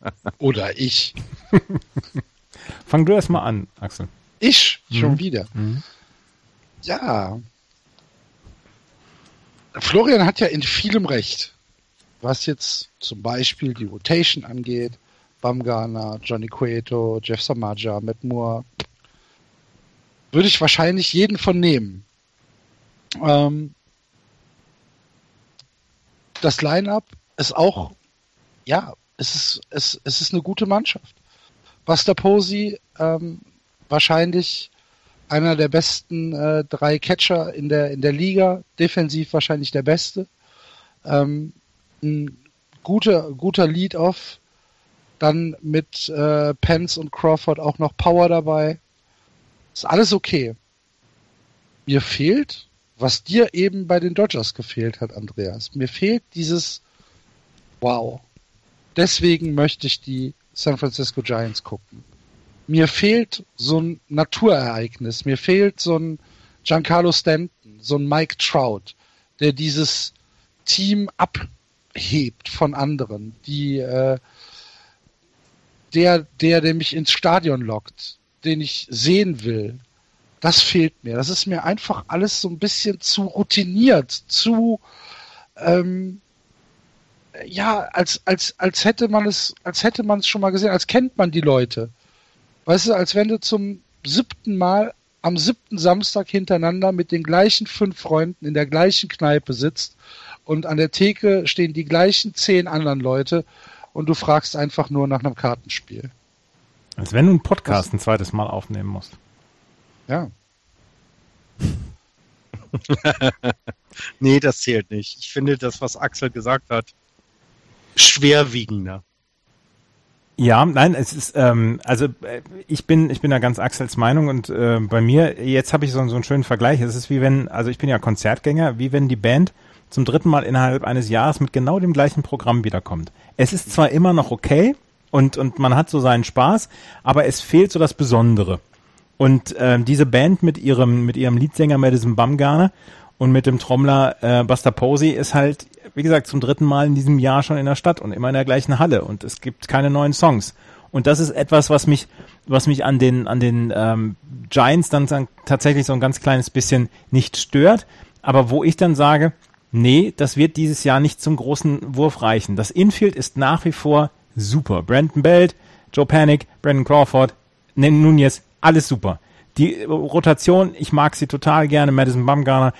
Oder ich. Fang du erst mal an, Axel. Ich? Schon mhm. wieder. Mhm. Ja. Florian hat ja in vielem recht. Was jetzt zum Beispiel die Rotation angeht. Bamgarner, Johnny Cueto, Jeff Samaja, Matt Moore, würde ich wahrscheinlich jeden von nehmen. Ähm, das Line-up ist auch, ja, es ist, es, es ist eine gute Mannschaft. Buster Posey, ähm, wahrscheinlich einer der besten äh, drei Catcher in der, in der Liga, defensiv wahrscheinlich der beste. Ähm, ein guter, guter Lead-Off, dann mit äh, Pence und Crawford auch noch Power dabei. Ist alles okay. Mir fehlt, was dir eben bei den Dodgers gefehlt hat, Andreas. Mir fehlt dieses Wow. Deswegen möchte ich die San Francisco Giants gucken. Mir fehlt so ein Naturereignis. Mir fehlt so ein Giancarlo Stanton, so ein Mike Trout, der dieses Team abhebt von anderen, die äh, der, der, der mich ins Stadion lockt, den ich sehen will, das fehlt mir. Das ist mir einfach alles so ein bisschen zu routiniert, zu ähm, ja, als, als, als hätte man es, als hätte man es schon mal gesehen, als kennt man die Leute. Weißt du, als wenn du zum siebten Mal am siebten Samstag hintereinander mit den gleichen fünf Freunden in der gleichen Kneipe sitzt und an der Theke stehen die gleichen zehn anderen Leute und du fragst einfach nur nach einem Kartenspiel. Als wenn du einen Podcast Was? ein zweites Mal aufnehmen musst. Ja. nee, das zählt nicht. Ich finde das, was Axel gesagt hat, schwerwiegender. Ja, nein, es ist, ähm, also äh, ich bin, ich bin da ganz Axels Meinung und äh, bei mir, jetzt habe ich so, so einen schönen Vergleich. Es ist wie wenn, also ich bin ja Konzertgänger, wie wenn die Band zum dritten Mal innerhalb eines Jahres mit genau dem gleichen Programm wiederkommt. Es ist zwar immer noch okay und, und man hat so seinen Spaß, aber es fehlt so das Besondere. Und ähm, diese Band mit ihrem, mit ihrem Leadsänger Madison Bumgarner und mit dem Trommler äh, Buster Posey ist halt, wie gesagt, zum dritten Mal in diesem Jahr schon in der Stadt und immer in der gleichen Halle und es gibt keine neuen Songs. Und das ist etwas, was mich, was mich an den, an den ähm, Giants dann, dann tatsächlich so ein ganz kleines bisschen nicht stört, aber wo ich dann sage, nee, das wird dieses Jahr nicht zum großen Wurf reichen. Das Infield ist nach wie vor super. Brandon Belt, Joe Panic, Brandon Crawford, Nunez, alles super. Die Rotation, ich mag sie total gerne. Madison Bumgarner,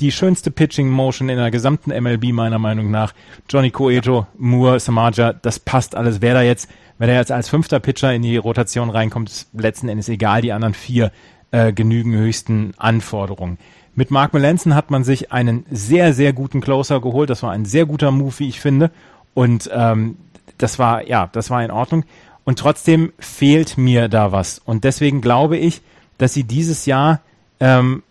die schönste Pitching Motion in der gesamten MLB meiner Meinung nach. Johnny Coeto, Moore, Samaja, das passt alles. Wer da jetzt, wer da jetzt als fünfter Pitcher in die Rotation reinkommt, ist letzten Endes egal. Die anderen vier äh, genügen höchsten Anforderungen. Mit Mark Melanson hat man sich einen sehr, sehr guten Closer geholt. Das war ein sehr guter Move, wie ich finde. Und ähm, das war, ja, das war in Ordnung. Und trotzdem fehlt mir da was. Und deswegen glaube ich, dass sie dieses Jahr ähm,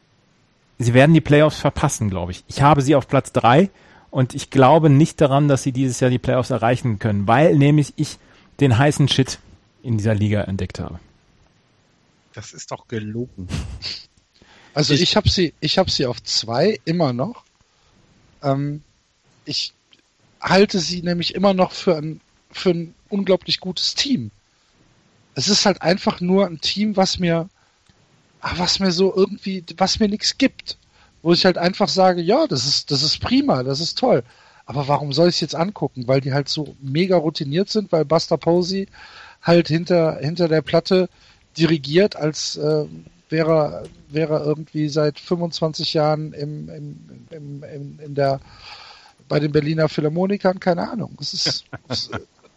sie werden die Playoffs verpassen, glaube ich. Ich habe sie auf Platz drei und ich glaube nicht daran, dass sie dieses Jahr die Playoffs erreichen können, weil nämlich ich den heißen Shit in dieser Liga entdeckt habe. Das ist doch gelogen. Also ich, ich habe sie, ich habe sie auf zwei immer noch. Ähm, ich halte sie nämlich immer noch für ein für ein unglaublich gutes Team. Es ist halt einfach nur ein Team, was mir Ah, was mir so irgendwie, was mir nichts gibt. Wo ich halt einfach sage, ja, das ist, das ist prima, das ist toll. Aber warum soll ich es jetzt angucken? Weil die halt so mega routiniert sind, weil Buster Posey halt hinter, hinter der Platte dirigiert, als äh, wäre, wäre irgendwie seit 25 Jahren im, im, im, im, in der, bei den Berliner Philharmonikern, keine Ahnung. Es ist, es,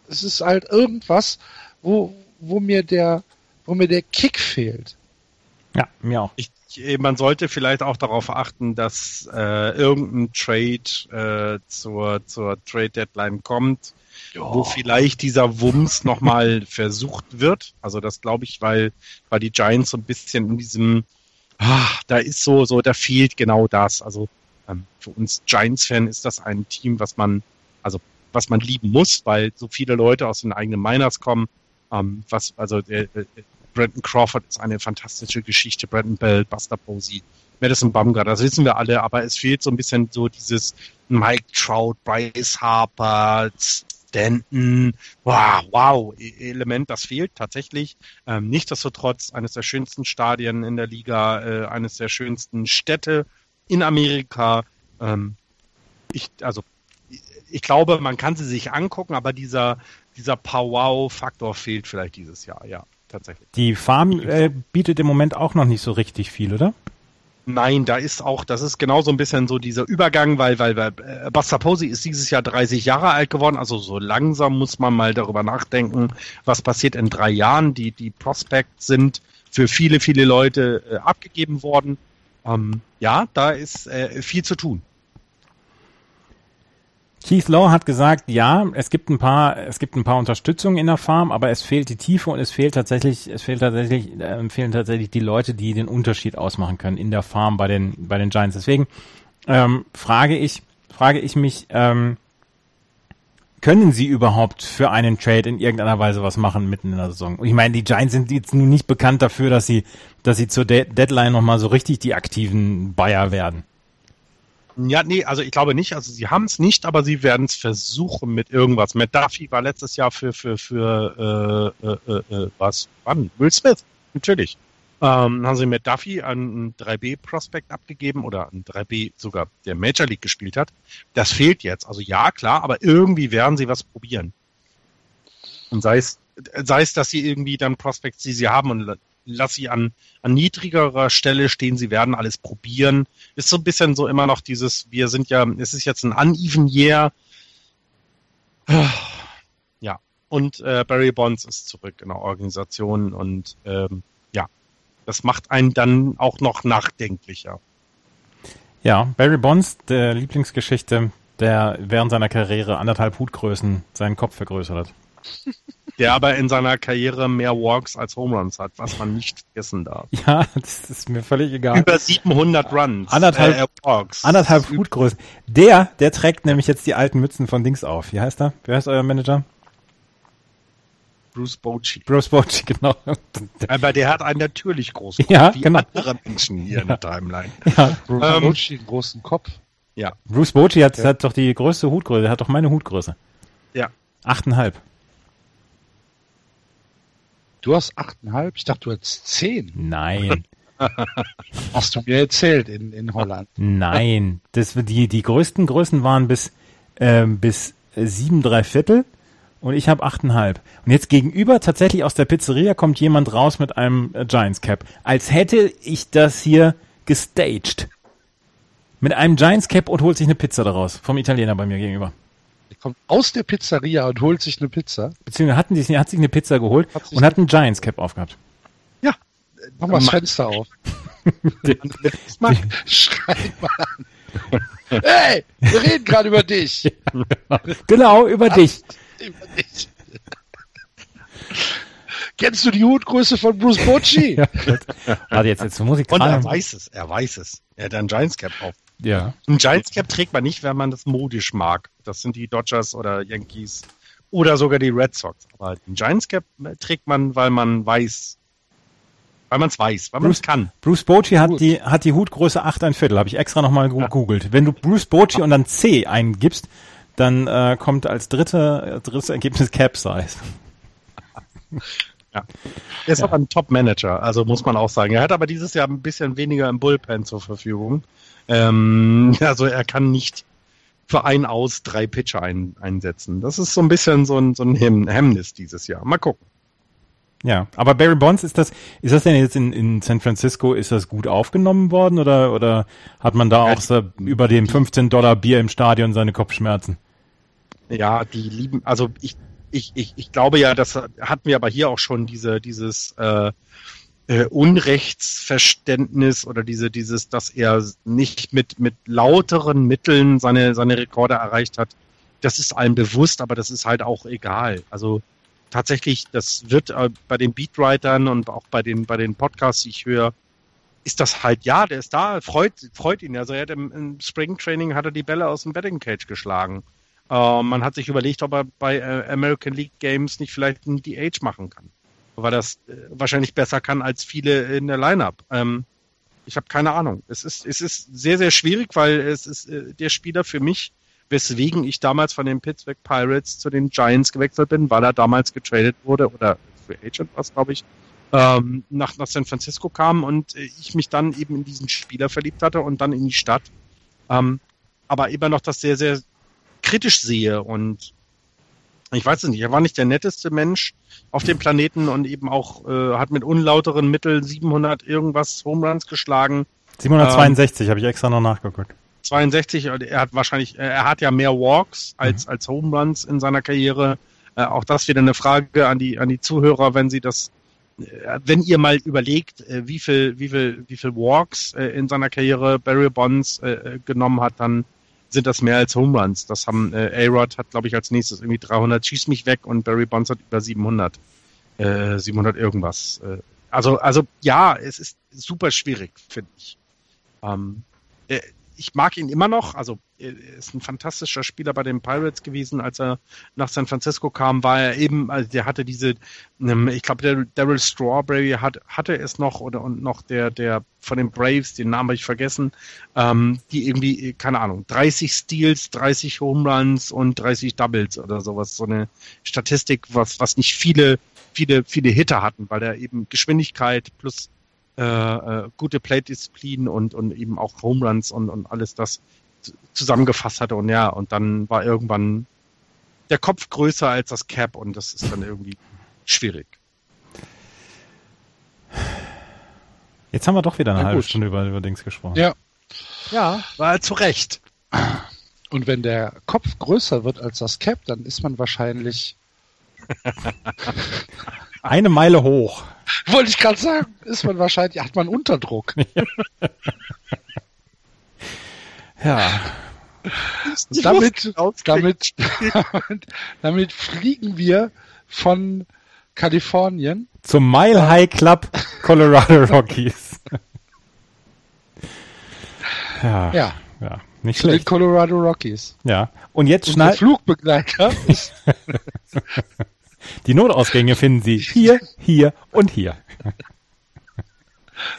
es ist halt irgendwas, wo, wo mir der, wo mir der Kick fehlt. Ja, mir auch. Ich, man sollte vielleicht auch darauf achten, dass äh, irgendein Trade äh, zur, zur Trade Deadline kommt, jo. wo vielleicht dieser Wumms nochmal versucht wird. Also das glaube ich, weil, weil die Giants so ein bisschen in diesem, ah, da ist so, so, da fehlt genau das. Also ähm, für uns Giants-Fan ist das ein Team, was man, also was man lieben muss, weil so viele Leute aus den eigenen Miners kommen. Ähm, was, also äh, Brandon Crawford ist eine fantastische Geschichte. Brandon Bell, Buster Posey, Madison Bumgarner, das wissen wir alle, aber es fehlt so ein bisschen so dieses Mike Trout, Bryce Harper, Stanton, wow, wow, e-, Element, das fehlt tatsächlich. Ähm, Nichtsdestotrotz eines der schönsten Stadien in der Liga, äh, eines der schönsten Städte in Amerika. Ähm, ich, also, ich glaube, man kann sie sich angucken, aber dieser, dieser Pow-Wow-Faktor fehlt vielleicht dieses Jahr, ja tatsächlich. Die Farm äh, bietet im Moment auch noch nicht so richtig viel, oder? Nein, da ist auch, das ist genau so ein bisschen so dieser Übergang, weil, weil, weil äh, Buster Posey ist dieses Jahr 30 Jahre alt geworden, also so langsam muss man mal darüber nachdenken, was passiert in drei Jahren. Die, die Prospects sind für viele, viele Leute äh, abgegeben worden. Ähm, ja, da ist äh, viel zu tun. Keith Law hat gesagt, ja, es gibt ein paar, es gibt ein paar Unterstützungen in der Farm, aber es fehlt die Tiefe und es fehlt tatsächlich, es fehlt tatsächlich, äh, fehlen tatsächlich die Leute, die den Unterschied ausmachen können in der Farm bei den, bei den Giants. Deswegen ähm, frage ich, frage ich mich, ähm, können sie überhaupt für einen Trade in irgendeiner Weise was machen mitten in der Saison? Ich meine, die Giants sind jetzt nun nicht bekannt dafür, dass sie, dass sie zur De Deadline nochmal so richtig die aktiven Bayer werden. Ja, nee, also ich glaube nicht. Also sie haben es nicht, aber sie werden es versuchen mit irgendwas. Matt Duffy war letztes Jahr für für für äh, äh, äh, äh was? Wann? Will Smith, natürlich. Ähm, haben sie Matt Duffy einen 3B-Prospect abgegeben oder einen 3B sogar, der Major League gespielt hat. Das fehlt jetzt. Also ja, klar, aber irgendwie werden sie was probieren. Und sei es, sei es, dass sie irgendwie dann Prospects, die sie haben und lass sie an, an niedrigerer Stelle stehen, sie werden alles probieren. Ist so ein bisschen so immer noch dieses, wir sind ja, es ist jetzt ein uneven year. Ja, und äh, Barry Bonds ist zurück in der Organisation und ähm, ja, das macht einen dann auch noch nachdenklicher. Ja, Barry Bonds, der Lieblingsgeschichte, der während seiner Karriere anderthalb Hutgrößen seinen Kopf vergrößert hat. Der aber in seiner Karriere mehr Walks als Home Runs hat, was man nicht vergessen darf. Ja, das ist mir völlig egal. Über 700 Runs. Anderthalb- äh, Walks. Anderthalb Hutgrößen. Der, der trägt nämlich jetzt die alten Mützen von Dings auf. Wie heißt er? Wer heißt euer Manager? Bruce Bochy. Bruce Bochy, genau. Aber der hat einen natürlich großen Ja, Kopf, wie genau. andere Menschen hier in der Timeline. Ja, Bruce Ähm, Bochy, einen großen Kopf. Ja, Bruce Bochy hat, hat doch die größte Hutgröße. Der hat doch meine Hutgröße. ja. Achteinhalb. Du hast achteinhalb? Ich dachte, du hättest zehn. Nein. Hast du mir erzählt in, in Holland. Nein. Das, die, die größten Größen waren bis, ähm, bis äh, sieben, drei Viertel und ich habe achteinhalb. Und jetzt gegenüber tatsächlich aus der Pizzeria kommt jemand raus mit einem äh, Giants Cap. Als hätte ich das hier gestaged. Mit einem Giants Cap und holt sich eine Pizza daraus. Vom Italiener bei mir gegenüber. Der kommt aus der Pizzeria und holt sich eine Pizza. Beziehungsweise hatten die, hat sich eine Pizza geholt Hat und hat einen Giants Cap aufgehabt. Ja. Mach mal das Fenster auf. Mal- Schrei mal an. Hey, wir reden gerade über dich. Genau, über dich. Über dich. Kennst du die Hutgröße von Bruce Bochy? Warte, jetzt, jetzt muss ich Und er weiß es, er weiß es. Er hat einen Giants Cap auf. Ja. Ein Giants Cap trägt man nicht, wenn man das modisch mag. Das sind die Dodgers oder Yankees oder sogar die Red Sox. Aber den Giants Cap trägt man, weil man weiß, weil man es weiß, weil man es kann. Bruce Bochy hat Gut. die, hat die Hutgröße 8 ein Viertel, habe ich extra nochmal gegoogelt. Wenn du Bruce Bochy und dann C eingibst, dann äh, kommt als dritte, äh, drittes Ergebnis Cap Size. Er ist aber ein Top-Manager, also muss man auch sagen. Er hat aber dieses Jahr ein bisschen weniger im Bullpen zur Verfügung. Ähm, also er kann nicht für ein aus drei Pitcher ein, einsetzen. Das ist so ein bisschen so ein, so ein Hemm- Hemmnis dieses Jahr. Mal gucken. Ja, aber Barry Bonds, ist das, ist das denn jetzt in, in San Francisco, ist das gut aufgenommen worden oder, oder hat man da auch so über dem 15 Dollar Bier im Stadion seine Kopfschmerzen? Ja, die lieben, also ich, ich, ich, ich glaube ja, das hatten wir aber hier auch schon diese, dieses äh, äh, Unrechtsverständnis oder diese, dieses, dass er nicht mit, mit lauteren Mitteln seine, seine Rekorde erreicht hat. Das ist allen bewusst, aber das ist halt auch egal. Also tatsächlich, das wird äh, bei den Beatwritern und auch bei den, bei den Podcasts, die ich höre, ist das halt, ja, der ist da, freut, freut ihn. Also er hat im, im Springtraining hat er die Bälle aus dem Betting Cage geschlagen. Äh, man hat sich überlegt, ob er bei äh, American League Games nicht vielleicht ein DH machen kann. Weil das äh, wahrscheinlich besser kann als viele in der Lineup. Ähm, ich habe keine Ahnung. Es ist, es ist sehr, sehr schwierig, weil es ist äh, der Spieler für mich, weswegen ich damals von den Pittsburgh Pirates zu den Giants gewechselt bin, weil er damals getradet wurde oder Free Agent was, glaube ich, ähm, nach, nach San Francisco kam und äh, ich mich dann eben in diesen Spieler verliebt hatte und dann in die Stadt. Ähm, aber immer noch das sehr, sehr kritisch sehe und ich weiß es nicht, er war nicht der netteste Mensch auf dem Planeten und eben auch äh, hat mit unlauteren Mitteln 700 irgendwas Home Runs geschlagen. 762 habe ich extra noch nachgeguckt. 62, und er hat wahrscheinlich, äh, er hat ja mehr Walks als, als Home Runs in seiner Karriere. Äh, auch das wieder eine Frage an die, an die Zuhörer, wenn sie das, äh, wenn ihr mal überlegt, äh, wie viel, wie viel, wie viel Walks äh, in seiner Karriere Barry Bonds äh, äh, genommen hat, dann sind das mehr als Home Runs. Das haben, äh, A-Rod hat, glaube ich, als nächstes irgendwie 300 Schieß mich weg und Barry Bonds hat über 700, äh, 700 irgendwas. Äh, also, also, ja, es ist super schwierig, finde ich. Ähm, äh, ich mag ihn immer noch. Also ist ein fantastischer Spieler bei den Pirates gewesen, als er nach San Francisco kam, war er eben, also der hatte diese, ähm, ich glaube, der Daryl Strawberry hat, hatte es noch oder und noch der, der von den Braves, den Namen habe ich vergessen, ähm, die irgendwie, keine Ahnung, 30 Steals, 30 Home Runs und 30 Doubles oder sowas. So eine Statistik, was, was nicht viele, viele, viele Hitter hatten, weil er eben Geschwindigkeit plus äh, äh, gute Plate-Disziplin und, und eben auch Home Runs und, und alles das zusammengefasst hatte. Und ja, und dann war irgendwann der Kopf größer als das Cap und das ist dann irgendwie schwierig. Jetzt haben wir doch wieder eine Na halbe gut. Stunde über, über Dings gesprochen. Ja. Ja, war zu Recht. Und wenn der Kopf größer wird als das Cap, dann ist man wahrscheinlich, Eine Meile hoch. wollte ich gerade sagen, ist man wahrscheinlich, hat man Unterdruck. Ja. damit, damit, damit, damit fliegen wir von Kalifornien zum Mile High Club Colorado Rockies. ja, ja, ja, nicht zu den schlecht. Colorado Rockies. Ja. Und jetzt Und der schnall Flugbegleiter die Notausgänge finden Sie hier, hier und hier.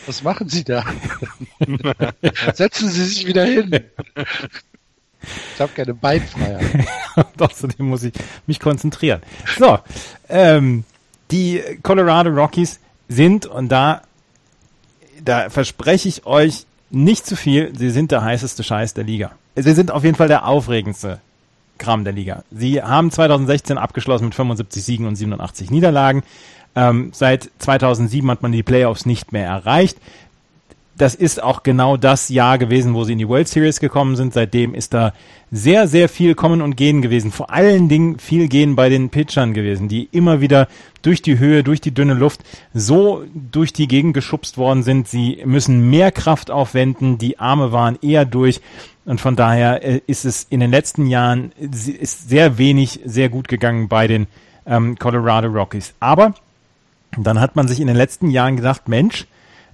Was machen Sie da? Setzen Sie sich wieder hin. Ich habe keine Beinfreiheit. Außerdem muss ich mich konzentrieren. So, ähm, die Colorado Rockies sind, und da, da verspreche ich euch nicht zu viel, sie sind der heißeste Scheiß der Liga. Sie sind auf jeden Fall der aufregendste Kram der Liga. Sie haben 2016 abgeschlossen mit 75 Siegen und 87 Niederlagen. Ähm, seit 2007 hat man die Playoffs nicht mehr erreicht. Das ist auch genau das Jahr gewesen, wo sie in die World Series gekommen sind. Seitdem ist da sehr, sehr viel Kommen und Gehen gewesen. Vor allen Dingen viel Gehen bei den Pitchern gewesen, die immer wieder durch die Höhe, durch die dünne Luft so durch die Gegend geschubst worden sind. Sie müssen mehr Kraft aufwenden. Die Arme waren eher durch. Und von daher äh, ist es in den letzten Jahren ist sehr wenig sehr gut gegangen bei den ähm, Colorado Rockies. Aber dann hat man sich in den letzten Jahren gedacht, Mensch,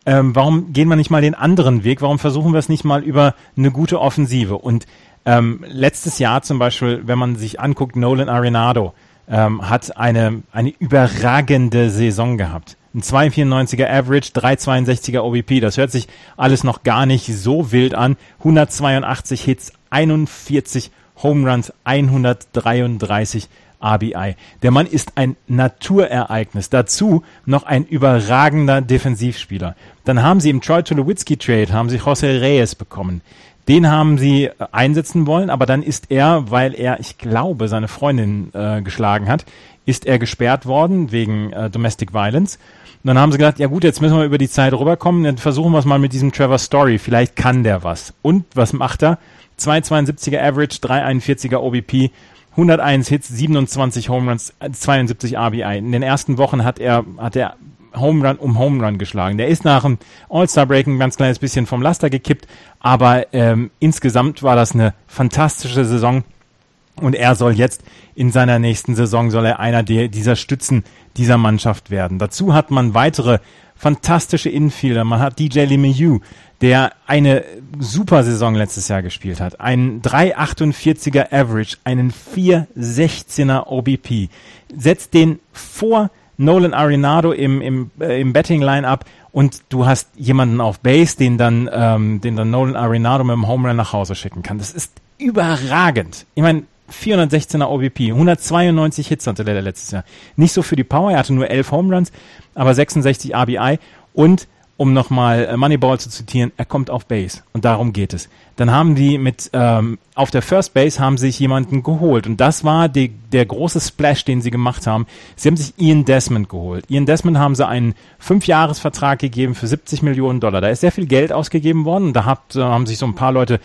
ähm, warum gehen wir nicht mal den anderen Weg? Warum versuchen wir es nicht mal über eine gute Offensive? Und ähm, letztes Jahr zum Beispiel, wenn man sich anguckt, Nolan Arenado ähm, hat eine, eine überragende Saison gehabt. Ein 2,94er Average, 3,62er OBP. Das hört sich alles noch gar nicht so wild an. 182 Hits, 41 Home Runs, 133 RBI. Der Mann ist ein Naturereignis. Dazu noch ein überragender Defensivspieler. Dann haben sie im Troy Tulowitzki Trade haben sie José Reyes bekommen. Den haben sie äh, einsetzen wollen, aber dann ist er, weil er, ich glaube, seine Freundin äh, geschlagen hat, ist er gesperrt worden wegen äh, Domestic Violence. Und dann haben sie gedacht, ja gut, jetzt müssen wir über die Zeit rüberkommen, dann versuchen wir es mal mit diesem Trevor Story. Vielleicht kann der was. Und was macht er? 2,72er Average, 3,41er OBP, 101 Hits, 27 Home Runs, 72 RBI. In den ersten Wochen hat er, hat er Home Run um Home Run geschlagen. Der ist nach dem All-Star-Break ein ganz kleines bisschen vom Laster gekippt, aber ähm, insgesamt war das eine fantastische Saison und er soll jetzt in seiner nächsten Saison soll er einer der, dieser Stützen dieser Mannschaft werden. Dazu hat man weitere fantastische Infielder. Man hat DJ LeMahieu, der eine super Saison letztes Jahr gespielt hat. Einen 3,48er Average, einen 4,16er OBP. Setzt den vor Nolan Arenado im, im, äh, im Betting-Line-Up und du hast jemanden auf Base, den dann, ähm, den dann Nolan Arenado mit dem Home Run nach Hause schicken kann. Das ist überragend. Ich meine, 416er OBP, 192 Hits hatte der letztes Jahr. Nicht so für die Power, er hatte nur 11 Home Runs, aber 66 RBI und um nochmal Moneyball zu zitieren, er kommt auf Base und darum geht es. Dann haben die mit ähm, auf der First Base haben sich jemanden geholt und das war die, der große Splash, den sie gemacht haben. Sie haben sich Ian Desmond geholt. Ian Desmond haben sie einen Fünfjahresvertrag gegeben für 70 Millionen Dollar. Da ist sehr viel Geld ausgegeben worden und da hat, äh, haben sich so ein paar Leute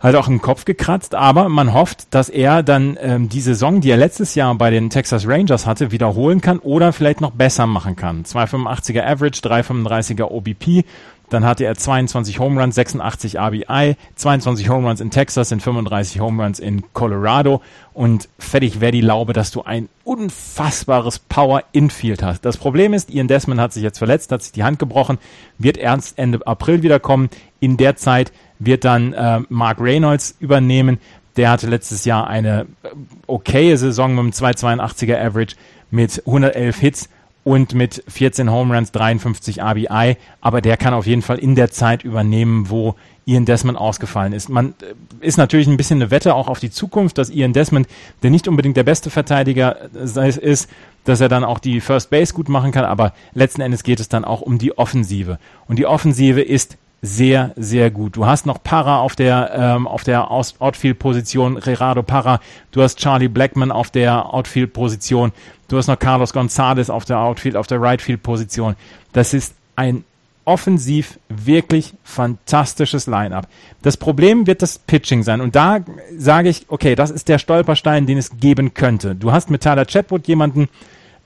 halt auch im Kopf gekratzt, aber man hofft, dass er dann ähm, die Saison, die er letztes Jahr bei den Texas Rangers hatte, wiederholen kann oder vielleicht noch besser machen kann. 285er Average, 335er OBP, dann hatte er 22 Home Runs, 86 RBI, 22 Home Runs in Texas, sind 35 Home Runs in Colorado und fertig wäre die Laube, dass du ein unfassbares Power Infield hast. Das Problem ist, Ian Desmond hat sich jetzt verletzt, hat sich die Hand gebrochen, wird erst Ende April wiederkommen. In der Zeit wird dann äh, Mark Reynolds übernehmen. Der hatte letztes Jahr eine äh, okaye Saison mit einem 282er Average mit 111 Hits und mit 14 Home Runs, 53 RBI. Aber der kann auf jeden Fall in der Zeit übernehmen, wo Ian Desmond ausgefallen ist. Man äh, ist natürlich ein bisschen eine Wette auch auf die Zukunft, dass Ian Desmond, der nicht unbedingt der beste Verteidiger ist, dass er dann auch die First Base gut machen kann. Aber letzten Endes geht es dann auch um die Offensive. Und die Offensive ist sehr, sehr gut. Du hast noch Parra auf der, ähm, auf der Outfield-Position, Gerardo Parra. Du hast Charlie Blackman auf der Outfield-Position. Du hast noch Carlos Gonzalez auf der Outfield, auf der Rightfield-Position. Das ist ein offensiv wirklich fantastisches Line-up. Das Problem wird das Pitching sein. Und da sage ich, okay, das ist der Stolperstein, den es geben könnte. Du hast mit Tyler Chatwood jemanden,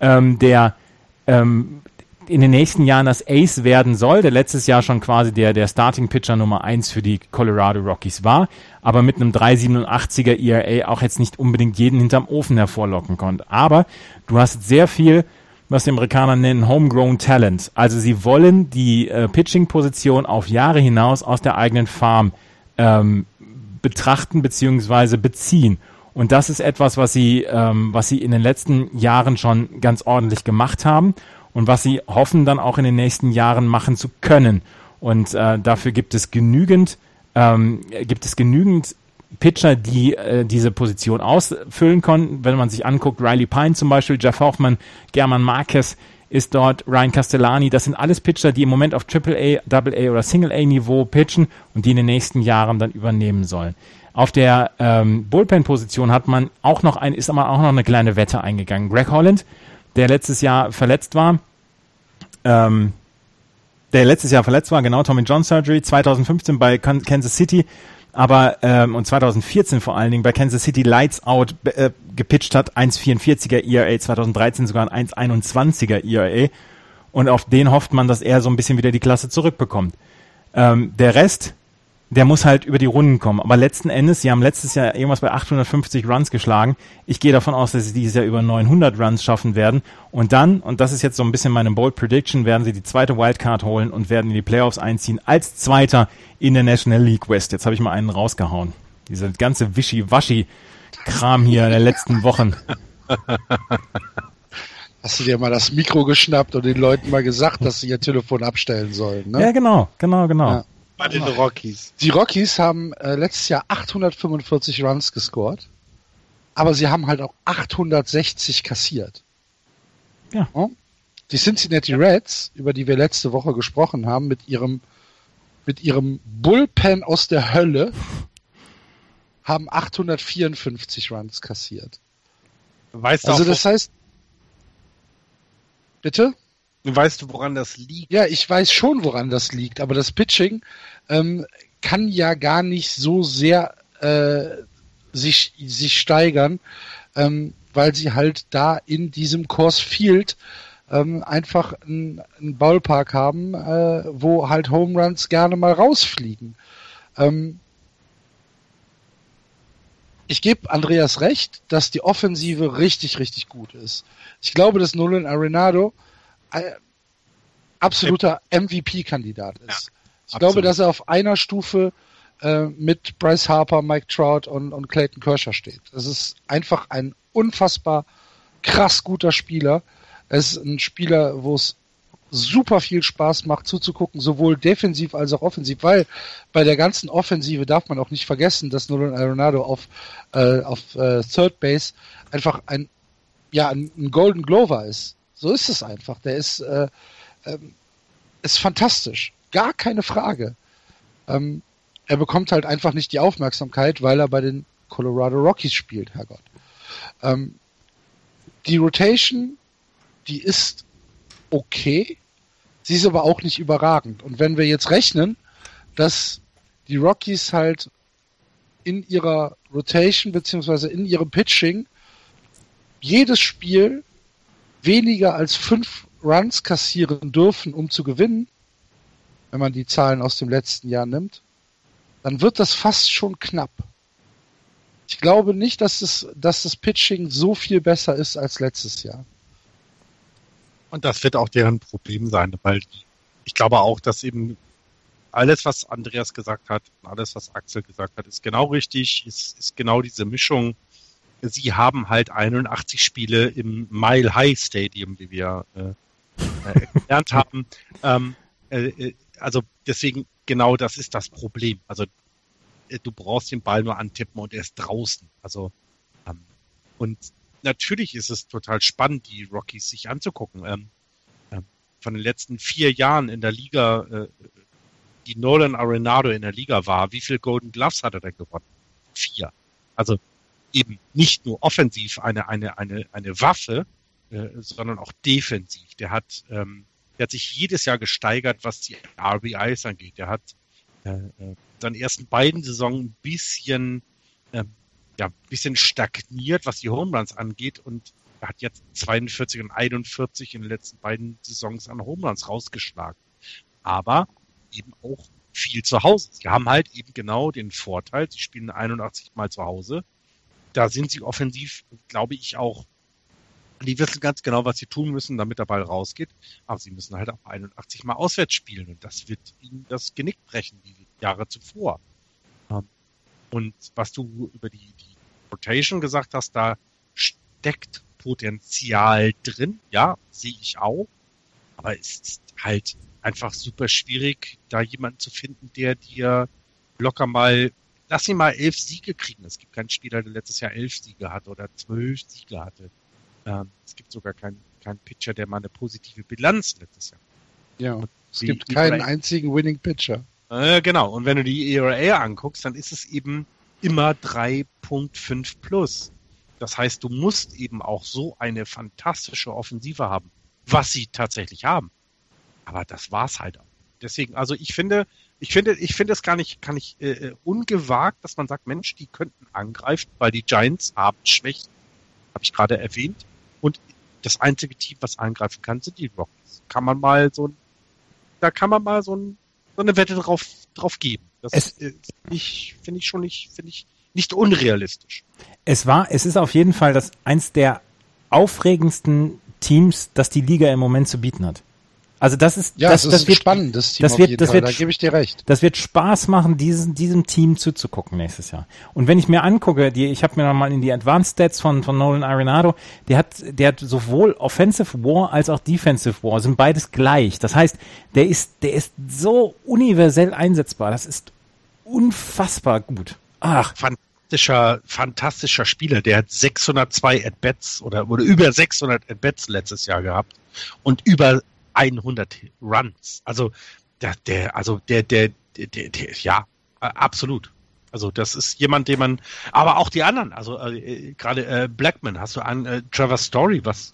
ähm, der ähm, in den nächsten Jahren das Ace werden soll, der letztes Jahr schon quasi der, der Starting Pitcher Nummer eins für die Colorado Rockies war, aber mit einem 387er ERA auch jetzt nicht unbedingt jeden hinterm Ofen hervorlocken konnte. Aber du hast sehr viel, was die Amerikaner nennen, Homegrown Talent. Also sie wollen die äh, Pitching-Position auf Jahre hinaus aus der eigenen Farm ähm, betrachten beziehungsweise beziehen. Und das ist etwas, was sie, ähm, was sie in den letzten Jahren schon ganz ordentlich gemacht haben und was sie hoffen dann auch in den nächsten Jahren machen zu können. Und äh, dafür gibt es genügend, ähm, gibt es genügend Pitcher, die äh, diese Position ausfüllen konnten. Wenn man sich anguckt, Riley Pine zum Beispiel, Jeff Hoffman, German Marquez ist dort, Ryan Castellani, das sind alles Pitcher, die im Moment auf AAA, AA oder Single A Niveau pitchen und die in den nächsten Jahren dann übernehmen sollen. Auf der ähm, Bullpen-Position hat man auch noch ein, ist aber auch noch eine kleine Wette eingegangen. Greg Holland, der letztes Jahr verletzt war, ähm, der letztes Jahr verletzt war, genau, Tommy John Surgery, 2015 bei Kansas City, aber ähm, und 2014 vor allen Dingen bei Kansas City Lights Out äh, gepitcht hat, 1,44er ERA, 2013 sogar ein 1,21er ERA und auf den hofft man, dass er so ein bisschen wieder die Klasse zurückbekommt. Ähm, der Rest der muss halt über die Runden kommen. Aber letzten Endes, sie haben letztes Jahr irgendwas bei 850 Runs geschlagen. Ich gehe davon aus, dass sie dieses Jahr über 900 Runs schaffen werden. Und dann, und das ist jetzt so ein bisschen meine Bold Prediction, werden sie die zweite Wildcard holen und werden in die Playoffs einziehen als Zweiter in der National League West. Jetzt habe ich mal einen rausgehauen. Dieser ganze Wischi-Waschi-Kram hier in der letzten Wochen. Hast du dir mal das Mikro geschnappt und den Leuten mal gesagt, dass sie ihr Telefon abstellen sollen, ne? Ja, genau, genau, genau. Ja. Bei den Rockies. Die Rockies haben äh, letztes Jahr 845 Runs gescored, aber sie haben halt auch 860 kassiert. Ja. Die Cincinnati Reds, über die wir letzte Woche gesprochen haben, mit ihrem mit ihrem Bullpen aus der Hölle, haben 854 Runs kassiert. Weißt also das heißt, bitte? Weißt du, woran das liegt? Ja, ich weiß schon, woran das liegt, aber das Pitching ähm, kann ja gar nicht so sehr äh, sich, sich steigern, ähm, weil sie halt da in diesem Course Field ähm, einfach einen Ballpark haben, äh, wo halt Home Runs gerne mal rausfliegen. Ähm, ich gebe Andreas recht, dass die Offensive richtig, richtig gut ist. Ich glaube, dass Nolan Arenado absoluter MVP-Kandidat ist. Ja, ich glaube, dass er auf einer Stufe äh, mit Bryce Harper, Mike Trout und, und Clayton Kershaw steht. Das ist einfach ein unfassbar krass guter Spieler. Es ist ein Spieler, wo es super viel Spaß macht zuzugucken, sowohl defensiv als auch offensiv, weil bei der ganzen Offensive darf man auch nicht vergessen, dass Nolan Arenado auf, äh, auf äh, Third Base einfach ein, ja, ein, ein Golden Glover ist. So ist es einfach. Der ist, äh, ähm, ist fantastisch. Gar keine Frage. Ähm, er bekommt halt einfach nicht die Aufmerksamkeit, weil er bei den Colorado Rockies spielt, Herrgott. Ähm, die Rotation, die ist okay, sie ist aber auch nicht überragend. Und wenn wir jetzt rechnen, dass die Rockies halt in ihrer Rotation beziehungsweise in ihrem Pitching jedes Spiel weniger als fünf Runs kassieren dürfen, um zu gewinnen, wenn man die Zahlen aus dem letzten Jahr nimmt, dann wird das fast schon knapp. Ich glaube nicht, dass, es, dass das Pitching so viel besser ist als letztes Jahr. Und das wird auch deren Problem sein, weil ich glaube auch, dass eben alles, was Andreas gesagt hat, alles, was Axel gesagt hat, ist genau richtig, ist, ist genau diese Mischung sie haben halt 81 Spiele im Mile High Stadium, wie wir äh, äh, gelernt haben. Ähm, äh, äh, also deswegen genau das ist das Problem. Also äh, du brauchst den Ball nur antippen und er ist draußen. Also ähm, und natürlich ist es total spannend, die Rockies sich anzugucken. Ähm, ähm, von den letzten vier Jahren in der Liga, äh, die Nolan Arenado in der Liga war, wie viel Golden Gloves hat er denn gewonnen? Vier. Also eben nicht nur offensiv eine, eine, eine, eine Waffe, äh, sondern auch defensiv. Der hat, ähm, der hat sich jedes Jahr gesteigert, was die RBIs angeht. Der hat äh, äh, seine ersten beiden Saison ein bisschen, äh, ja, ein bisschen stagniert, was die Home Runs angeht und Er hat jetzt 42 und 41 in den letzten beiden Saisons an Home Runs rausgeschlagen. Aber eben auch viel zu Hause. Sie haben halt eben genau den Vorteil, sie spielen 81 Mal zu Hause. Da sind sie offensiv, glaube ich, auch, die wissen ganz genau, was sie tun müssen, damit der Ball rausgeht. Aber sie müssen halt auch 81 Mal auswärts spielen und das wird ihnen das Genick brechen, wie Jahre zuvor. Ähm, und was du über die, die Rotation gesagt hast, da steckt Potenzial drin. Ja, sehe ich auch. Aber es ist halt einfach super schwierig, da jemanden zu finden, der dir locker mal, lass ihn mal elf Siege kriegen. Es gibt keinen Spieler, der letztes Jahr elf Siege hatte oder zwölf Siege hatte. Ähm, es gibt sogar keinen keinen Pitcher, der mal eine positive Bilanz letztes Jahr. Ja, und es gibt keinen einzigen Winning Pitcher. Äh, genau. Und wenn du die ERA anguckst, dann ist es eben immer 3.5 plus. Das heißt, du musst eben auch so eine fantastische Offensive haben, was sie tatsächlich haben. Aber das war's halt auch. Deswegen, also ich finde, ich finde, ich finde es gar nicht, kann ich äh, äh, ungewagt, dass man sagt, Mensch, die könnten angreifen, weil die Giants haben Schwächen, habe ich gerade erwähnt. Und das einzige Team, was angreifen kann, sind die Rockies. Kann man mal so, da kann man mal so, ein, so eine Wette drauf, drauf geben. Das es, finde ich, finde ich schon nicht, finde ich nicht unrealistisch. Es war, es ist auf jeden Fall das eins der aufregendsten Teams, das die Liga im Moment zu bieten hat. Also das ist ja, das, das, das ist wird, ein spannendes Team. Das wird, das Fall. wird, da gebe ich dir recht. Das wird Spaß machen, diesem, diesem Team zuzugucken nächstes Jahr. Und wenn ich mir angucke, die, ich habe mir noch mal in die Advanced Stats von, von Nolan Arenado, der hat, der hat sowohl Offensive War als auch Defensive War, sind beides gleich. Das heißt, der ist, der ist so universell einsetzbar. Das ist unfassbar gut. Ach. Fantastischer, fantastischer Spieler. Der hat 602 At-Bats oder, oder über 600 At-Bats letztes Jahr gehabt und über 100 Runs. Also der, der, also der, der, der, der, der ja, absolut. Also das ist jemand, den man, aber auch die anderen, also äh, gerade äh, Blackman, hast du an äh, Trevor Story, was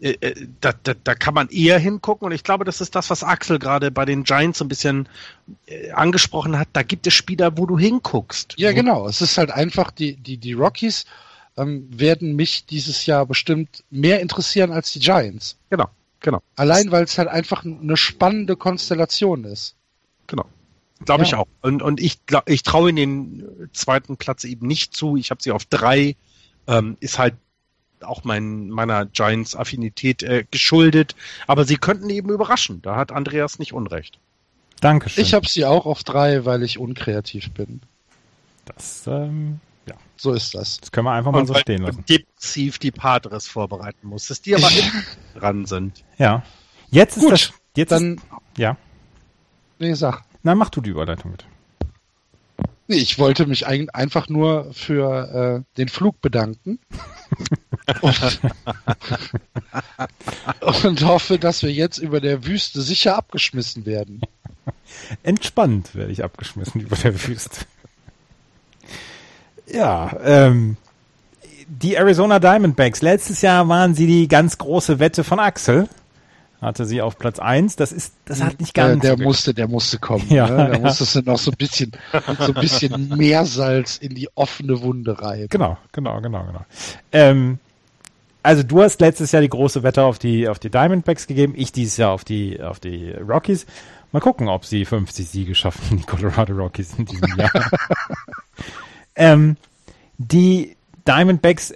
äh, äh, da, da, da kann man eher hingucken und ich glaube, das ist das, was Axel gerade bei den Giants so ein bisschen äh, angesprochen hat. Da gibt es Spieler, wo du hinguckst. Ja, genau. Es ist halt einfach die die die Rockies ähm, werden mich dieses Jahr bestimmt mehr interessieren als die Giants. Genau. Genau. Allein, weil es halt einfach eine spannende Konstellation ist. Genau. Glaube ja. ich auch. Und, und ich, glaub, ich traue in den zweiten Platz eben nicht zu. Ich habe sie auf drei. Ähm, ist halt auch mein, meiner Giants-Affinität äh, geschuldet. Aber sie könnten eben überraschen. Da hat Andreas nicht Unrecht. Dankeschön. Ich habe sie auch auf drei, weil ich unkreativ bin. Das ähm. So ist das. Das können wir einfach mal und so stehen lassen. Depressiv die Padres vorbereiten musstest, die aber dran sind. Ja. Jetzt Gut, ist das. Jetzt dann. Ist, ja. Nee, sag. Na, mach du die Überleitung mit. Nee, ich wollte mich ein, einfach nur für äh, den Flug bedanken. und, und hoffe, dass wir jetzt über der Wüste sicher abgeschmissen werden. Entspannt werde ich abgeschmissen über der Wüste. Ja, ähm, die Arizona Diamondbacks. Letztes Jahr waren sie die ganz große Wette von Axel. Hatte sie auf Platz eins. Das ist, das hat nicht ganz. Der, der musste, der musste kommen. Ja, ne? Da ja. musstest du noch so ein bisschen, so ein bisschen Meersalz in die offene Wunde reiben. Genau, genau, genau, genau. Ähm, also du hast letztes Jahr die große Wette auf die, auf die Diamondbacks gegeben. Ich dieses Jahr auf die, auf die Rockies. Mal gucken, ob sie 50 Siege schaffen, die Colorado Rockies in diesem Jahr. ähm, die Diamondbacks,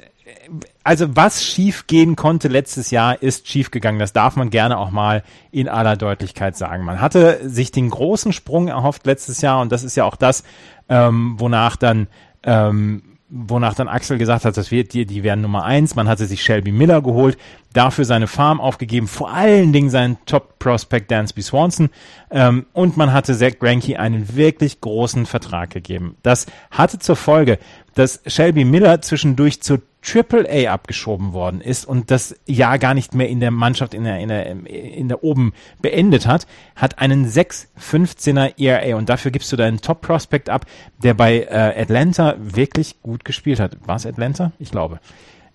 also was schief gehen konnte letztes Jahr, ist schief gegangen. Das darf man gerne auch mal in aller Deutlichkeit sagen. Man hatte sich den großen Sprung erhofft letztes Jahr und das ist ja auch das, ähm, wonach dann ähm, wonach dann Axel gesagt hat, das wird die, die werden Nummer eins. Man hatte sich Shelby Miller geholt, dafür seine Farm aufgegeben, vor allen Dingen seinen Top-Prospect Dansby Swanson ähm, und man hatte Zach Greinke einen wirklich großen Vertrag gegeben. Das hatte zur Folge, dass Shelby Miller zwischendurch zur Triple A abgeschoben worden ist und das Jahr gar nicht mehr in der Mannschaft in der, in der, in der oben beendet hat, hat einen 6,15er ERA und dafür gibst du deinen Top Prospect ab, der bei äh, Atlanta wirklich gut gespielt hat. War es Atlanta? Ich glaube.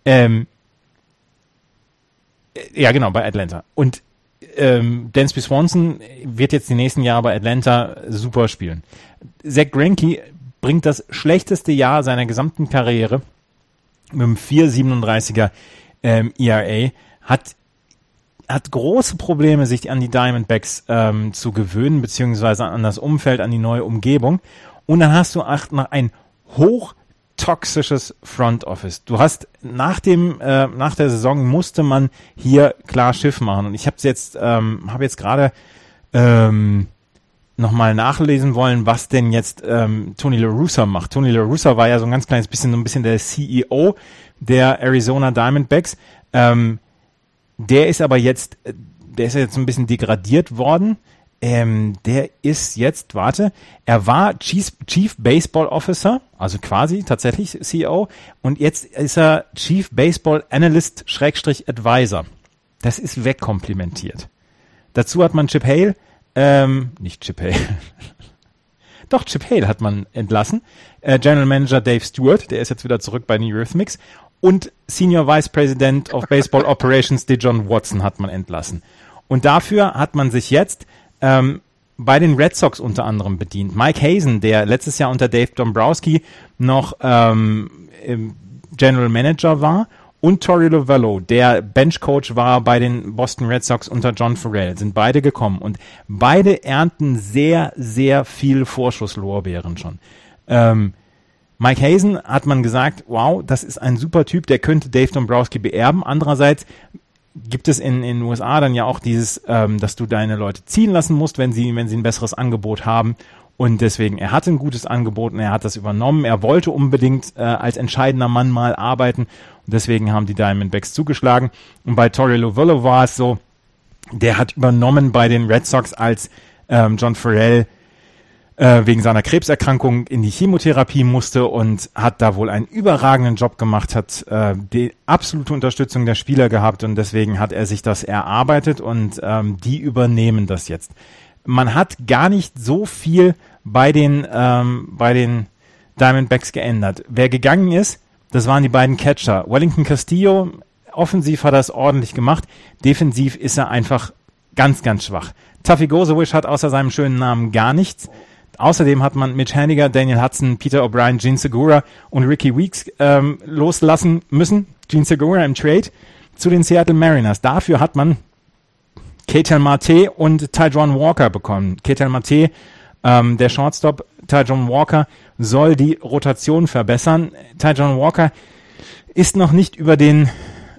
Ähm, ja, genau, bei Atlanta. Und ähm, Dansby Swanson wird jetzt die nächsten Jahre bei Atlanta super spielen. Zach Greinke bringt das schlechteste Jahr seiner gesamten Karriere mit einem 4,37er ähm, ERA, hat hat große Probleme, sich an die Diamondbacks ähm, zu gewöhnen, beziehungsweise an das Umfeld, an die neue Umgebung. Und dann hast du auch noch ein hochtoxisches Front Office. Du hast nach dem äh, nach der Saison musste man hier klar Schiff machen. Und ich habe jetzt ähm, habe jetzt gerade ähm, nochmal nachlesen wollen, was denn jetzt ähm, Tony La Russa macht. Tony La Russa war ja so ein ganz kleines bisschen so ein bisschen der CEO der Arizona Diamondbacks. Ähm, der ist aber jetzt, äh, der ist jetzt ein bisschen degradiert worden. Ähm, der ist jetzt, warte, er war Chief, Chief Baseball Officer, also quasi tatsächlich CEO, und jetzt ist er Chief Baseball Analyst Schrägstrich Advisor. Das ist wegkomplimentiert. Dazu hat man Chip Hale, ähm, nicht Chip Hale, doch Chip Hale hat man entlassen. Äh, General Manager Dave Stewart, der ist jetzt wieder zurück bei New Rhythmics und Senior Vice President of Baseball Operations DeJohn Watson hat man entlassen. Und dafür hat man sich jetzt ähm, bei den Red Sox unter anderem bedient. Mike Hazen, der letztes Jahr unter Dave Dombrowski noch ähm, General Manager war, und Tori Lovello, der Benchcoach war bei den Boston Red Sox unter John Farrell, sind beide gekommen und beide ernten sehr, sehr viel Vorschusslorbeeren schon. Ähm, Mike Hazen hat man gesagt, wow, das ist ein super Typ, der könnte Dave Dombrowski beerben. Andererseits gibt es in den USA dann ja auch dieses, ähm, dass du deine Leute ziehen lassen musst, wenn sie wenn sie ein besseres Angebot haben. Und deswegen, er hatte ein gutes Angebot und er hat das übernommen. Er wollte unbedingt äh, als entscheidender Mann mal arbeiten und deswegen haben die Diamondbacks zugeschlagen. Und bei Torrey Lovello war es so, der hat übernommen bei den Red Sox als ähm, John Farrell äh, wegen seiner Krebserkrankung in die Chemotherapie musste und hat da wohl einen überragenden Job gemacht, hat äh, die absolute Unterstützung der Spieler gehabt und deswegen hat er sich das erarbeitet und ähm, die übernehmen das jetzt. Man hat gar nicht so viel bei den ähm, bei den Diamondbacks geändert. Wer gegangen ist, das waren die beiden Catcher. Wellington Castillo, offensiv hat er es ordentlich gemacht, defensiv ist er einfach ganz, ganz schwach. Taffy Gosewich hat außer seinem schönen Namen gar nichts. Außerdem hat man Mitch Haniger, Daniel Hudson, Peter O'Brien, Gene Segura und Ricky Weeks ähm, loslassen müssen. Gene Segura im Trade zu den Seattle Mariners. Dafür hat man Ketel Marte und Tyjon Walker bekommen. Ketel Marte, ähm, der Shortstop, Tyjon Walker soll die Rotation verbessern. Tyjon Walker ist noch nicht über den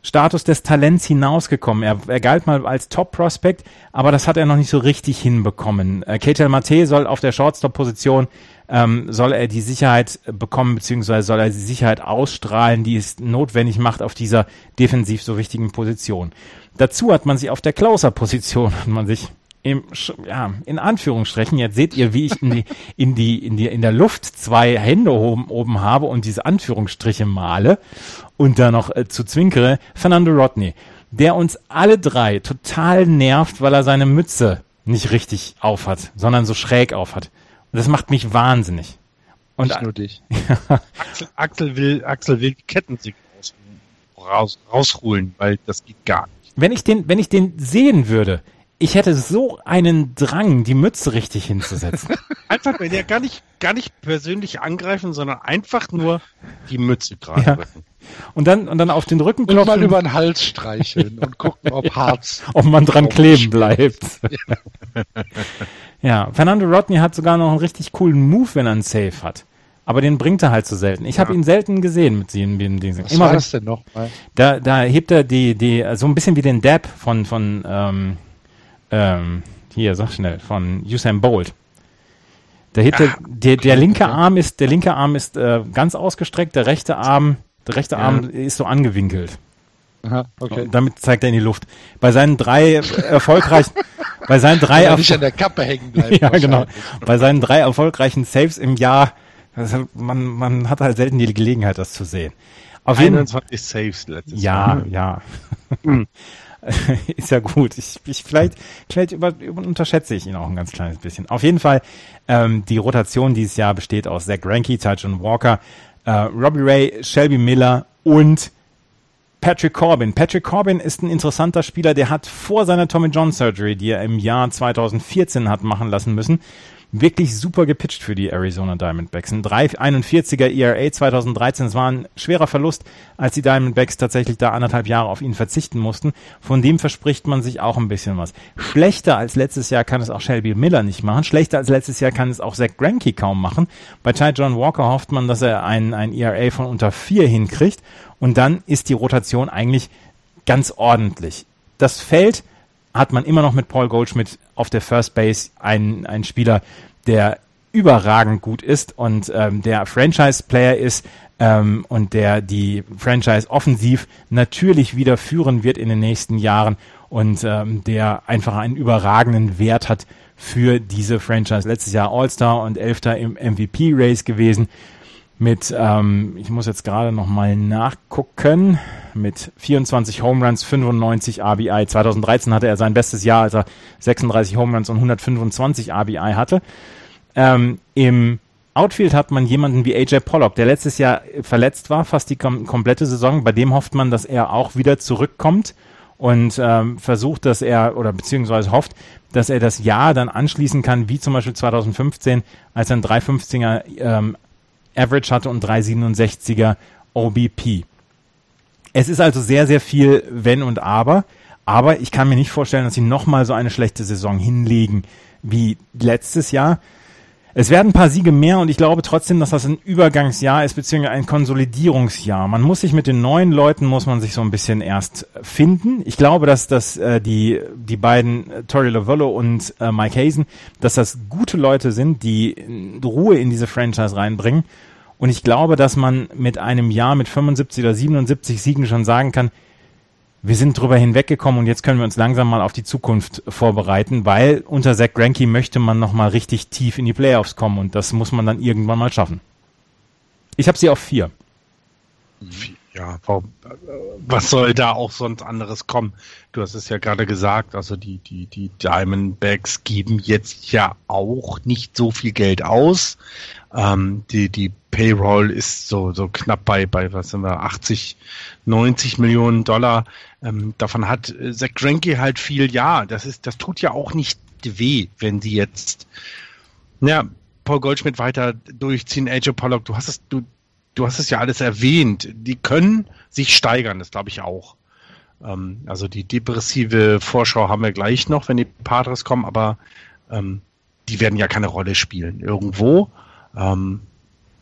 Status des Talents hinausgekommen. Er, er galt mal als Top-Prospect, aber das hat er noch nicht so richtig hinbekommen. Äh, Ketel Mate soll auf der Shortstop-Position ähm, soll er die Sicherheit bekommen, beziehungsweise soll er die Sicherheit ausstrahlen, die es notwendig macht auf dieser defensiv so wichtigen Position. Dazu hat man sich auf der Closer-Position, hat man sich im, ja, in Anführungsstrichen, jetzt seht ihr, wie ich in die, in die, in die, in der Luft zwei Hände oben, oben habe und diese Anführungsstriche male und da noch äh, zu zwinkere, Fernando Rodney, der uns alle drei total nervt, weil er seine Mütze nicht richtig aufhat, sondern so schräg aufhat. Und das macht mich wahnsinnig. Und nicht nur dich. Axel, Axel will, Axel will die Kettensäge raus, rausholen, weil das geht gar nicht. Wenn ich den, wenn ich den sehen würde, ich hätte so einen Drang, die Mütze richtig hinzusetzen. einfach, wenn ja gar nicht, gar nicht persönlich angreifen, sondern einfach nur die Mütze gerade ja. Und dann, und dann auf den Rücken klopfen. Und mal über den Hals streicheln und gucken, ob Harz. ob man dran kleben bleibt. ja, Fernando Rodney hat sogar noch einen richtig coolen Move, wenn er einen Safe hat. Aber den bringt er halt so selten. Ich ja. habe ihn selten gesehen mit dem Ding. Was Immer war das denn noch mal? Da, da hebt er die, die, so ein bisschen wie den Dab von, von, ähm, ähm, hier, sag schnell, von Usain Bolt. Der, hinter, ah, der, der linke Arm ist, der linke Arm ist äh, ganz ausgestreckt, der rechte Arm, der rechte Arm ja. ist so angewinkelt. Aha, okay. Damit zeigt er in die Luft. Bei seinen drei erfolgreichen, bei seinen drei er nicht an der Kappe hängen bleiben. ja, genau. Bei seinen drei erfolgreichen Saves im Jahr, also man, man hat halt selten die Gelegenheit, das zu sehen. Auf 21 jeden, Saves letztes Jahr. Ja, ja. Hm. ist ja gut. Ich, ich vielleicht, vielleicht über, über, unterschätze ich ihn auch ein ganz kleines bisschen. Auf jeden Fall, ähm, die Rotation dieses Jahr besteht aus Zach Greinke, Tyson Walker, äh, Robbie Ray, Shelby Miller und Patrick Corbin. Patrick Corbin ist ein interessanter Spieler, der hat vor seiner Tommy John Surgery, die er im Jahr 2014 hat machen lassen müssen, wirklich super gepitcht für die Arizona Diamondbacks. Ein 3,41er ERA 2013, es war ein schwerer Verlust, als die Diamondbacks tatsächlich da anderthalb Jahre auf ihn verzichten mussten. Von dem verspricht man sich auch ein bisschen was. Schlechter als letztes Jahr kann es auch Shelby Miller nicht machen. Schlechter als letztes Jahr kann es auch Zach Greinke kaum machen. Bei Ty John Walker hofft man, dass er ein, ein ERA von unter vier hinkriegt. Und dann ist die Rotation eigentlich ganz ordentlich. Das Feld hat man immer noch mit Paul Goldschmidt auf der First Base einen, einen Spieler, der überragend gut ist und ähm, der Franchise-Player ist ähm, und der die Franchise offensiv natürlich wieder führen wird in den nächsten Jahren und ähm, der einfach einen überragenden Wert hat für diese Franchise. Letztes Jahr All-Star und Elfter im MVP-Race gewesen mit, ähm, ich muss jetzt gerade nochmal nachgucken, mit 24 Home Runs, 95 RBI. 2013 hatte er sein bestes Jahr, als er 36 Home Runs und 125 RBI hatte. Ähm, Im Outfield hat man jemanden wie AJ Pollock, der letztes Jahr verletzt war, fast die kom komplette Saison. Bei dem hofft man, dass er auch wieder zurückkommt und ähm, versucht, dass er oder beziehungsweise hofft, dass er das Jahr dann anschließen kann, wie zum Beispiel 2015, als er ein 315er ähm, Average hatte und 367er OBP. Es ist also sehr, sehr viel Wenn und Aber. Aber ich kann mir nicht vorstellen, dass sie nochmal so eine schlechte Saison hinlegen wie letztes Jahr. Es werden ein paar Siege mehr und ich glaube trotzdem, dass das ein Übergangsjahr ist, beziehungsweise ein Konsolidierungsjahr. Man muss sich mit den neuen Leuten, muss man sich so ein bisschen erst finden. Ich glaube, dass, dass äh, die, die beiden, äh, Tori Lavello und äh, Mike Hazen, dass das gute Leute sind, die Ruhe in diese Franchise reinbringen. Und ich glaube, dass man mit einem Jahr mit 75 oder 77 Siegen schon sagen kann, wir sind drüber hinweggekommen und jetzt können wir uns langsam mal auf die Zukunft vorbereiten, weil unter Zach Greinke möchte man noch mal richtig tief in die Playoffs kommen und das muss man dann irgendwann mal schaffen. Ich habe sie auf vier. Ja, was soll da auch sonst anderes kommen? Du hast es ja gerade gesagt, also die, die, die Diamondbacks geben jetzt ja auch nicht so viel Geld aus. Ähm, die, die Payroll ist so, so knapp bei, bei, was sind wir, 80, 90 Millionen Dollar. Ähm, davon hat äh, Zach Greinke halt viel, ja, das ist, das tut ja auch nicht weh, wenn sie jetzt, ja, Paul Goldschmidt weiter durchziehen, AJ Pollock, du hast es, du, du hast es ja alles erwähnt. Die können sich steigern, das glaube ich auch. Ähm, also die depressive Vorschau haben wir gleich noch, wenn die Padres kommen, aber ähm, die werden ja keine Rolle spielen. Irgendwo ähm,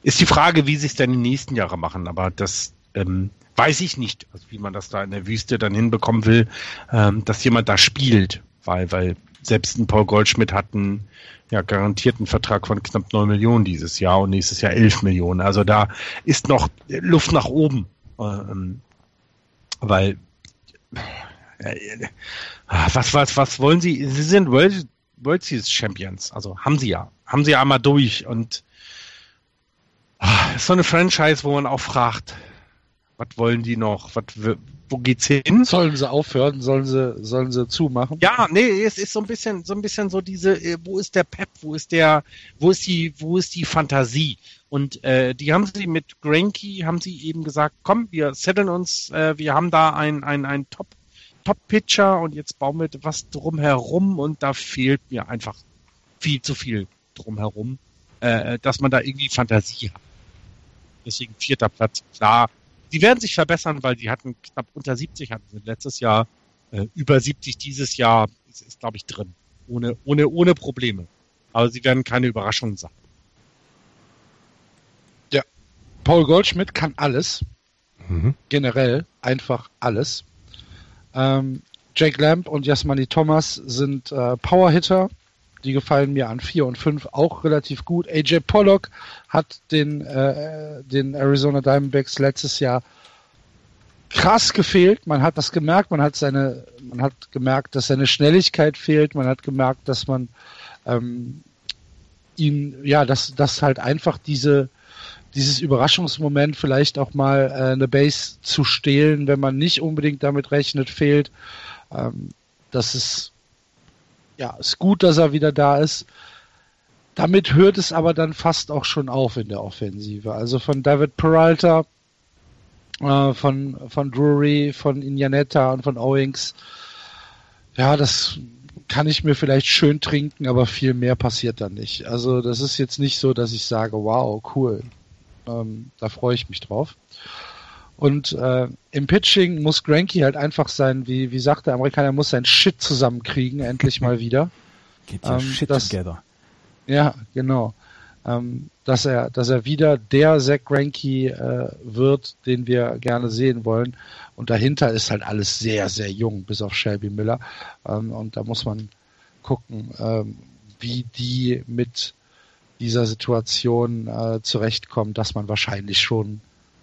ist die Frage, wie sie es denn in den nächsten Jahren machen, aber das ähm, weiß ich nicht, also wie man das da in der Wüste dann hinbekommen will, ähm, dass jemand da spielt, weil, weil selbst ein Paul Goldschmidt hat einen ja, garantierten Vertrag von knapp 9 Millionen dieses Jahr und nächstes Jahr 11 Millionen. Also da ist noch Luft nach oben, ähm, weil äh, was, was, was wollen Sie? Sie sind World, World Series Champions, also haben Sie ja, haben Sie ja einmal durch und Ah, so eine Franchise, wo man auch fragt, was wollen die noch? Was, wo geht's hin? Sollen sie aufhören? Sollen sie, sollen sie zumachen? Ja, nee, es ist so ein bisschen, so ein bisschen so diese, äh, wo ist der Pep? Wo ist der, wo ist die, wo ist die Fantasie? Und äh, die haben sie mit Granky, haben sie eben gesagt, komm, wir setteln uns, äh, wir haben da ein, ein, ein Top, Top-Pitcher und jetzt bauen wir was drumherum und da fehlt mir einfach viel zu viel drumherum, äh, dass man da irgendwie Fantasie hat. Deswegen vierter Platz, klar. Die werden sich verbessern, weil die hatten knapp unter 70 hatten sie letztes Jahr, äh, über 70 dieses Jahr ist, ist glaube ich, drin. Ohne, ohne, ohne Probleme. Aber sie werden keine Überraschungen sein. Ja. Paul Goldschmidt kann alles. Mhm. Generell einfach alles. Ähm, Jake Lamb und Jasmani Thomas sind äh, Powerhitter. Die gefallen mir an 4 und 5 auch relativ gut. AJ Pollock hat den, äh, den Arizona Diamondbacks letztes Jahr krass gefehlt. Man hat das gemerkt, man hat seine, man hat gemerkt, dass seine Schnelligkeit fehlt, man hat gemerkt, dass man ähm, ihn, ja, dass, dass halt einfach diese, dieses Überraschungsmoment vielleicht auch mal äh, eine Base zu stehlen, wenn man nicht unbedingt damit rechnet, fehlt. Ähm, das ist ja, ist gut, dass er wieder da ist. Damit hört es aber dann fast auch schon auf in der Offensive. Also von David Peralta, äh, von, von Drury, von Injanetta und von Owings. Ja, das kann ich mir vielleicht schön trinken, aber viel mehr passiert dann nicht. Also das ist jetzt nicht so, dass ich sage, wow, cool. Ähm, da freue ich mich drauf. Und äh, im Pitching muss Granky halt einfach sein, wie, wie sagt der Amerikaner, er muss sein Shit zusammenkriegen, endlich mal wieder. Get your Ähm, shit das- together. Ja, genau. Ähm, dass er, dass er wieder der Zach Greinke äh, wird, den wir gerne sehen wollen. Und dahinter ist halt alles sehr, sehr jung, bis auf Shelby Miller. Ähm, und da muss man gucken, ähm, wie die mit dieser Situation äh, zurechtkommen, dass man wahrscheinlich schon,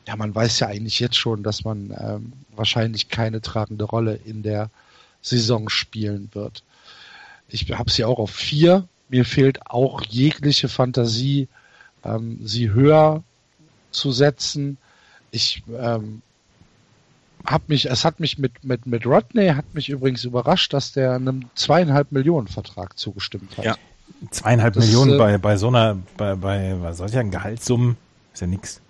ja, man weiß ja eigentlich jetzt schon, dass man ähm, wahrscheinlich keine tragende Rolle in der Saison spielen wird. Ich habe sie auch auf vier. Mir fehlt auch jegliche Fantasie, ähm, sie höher zu setzen. Ich ähm, hab mich, es hat mich mit, mit, mit Rodney hat mich übrigens überrascht, dass der einem zweieinhalb Millionen Vertrag zugestimmt hat. Ja. Zweieinhalb Das, Millionen äh, bei, bei so einer, bei, bei, bei solchen Gehaltssummen ist ja nix.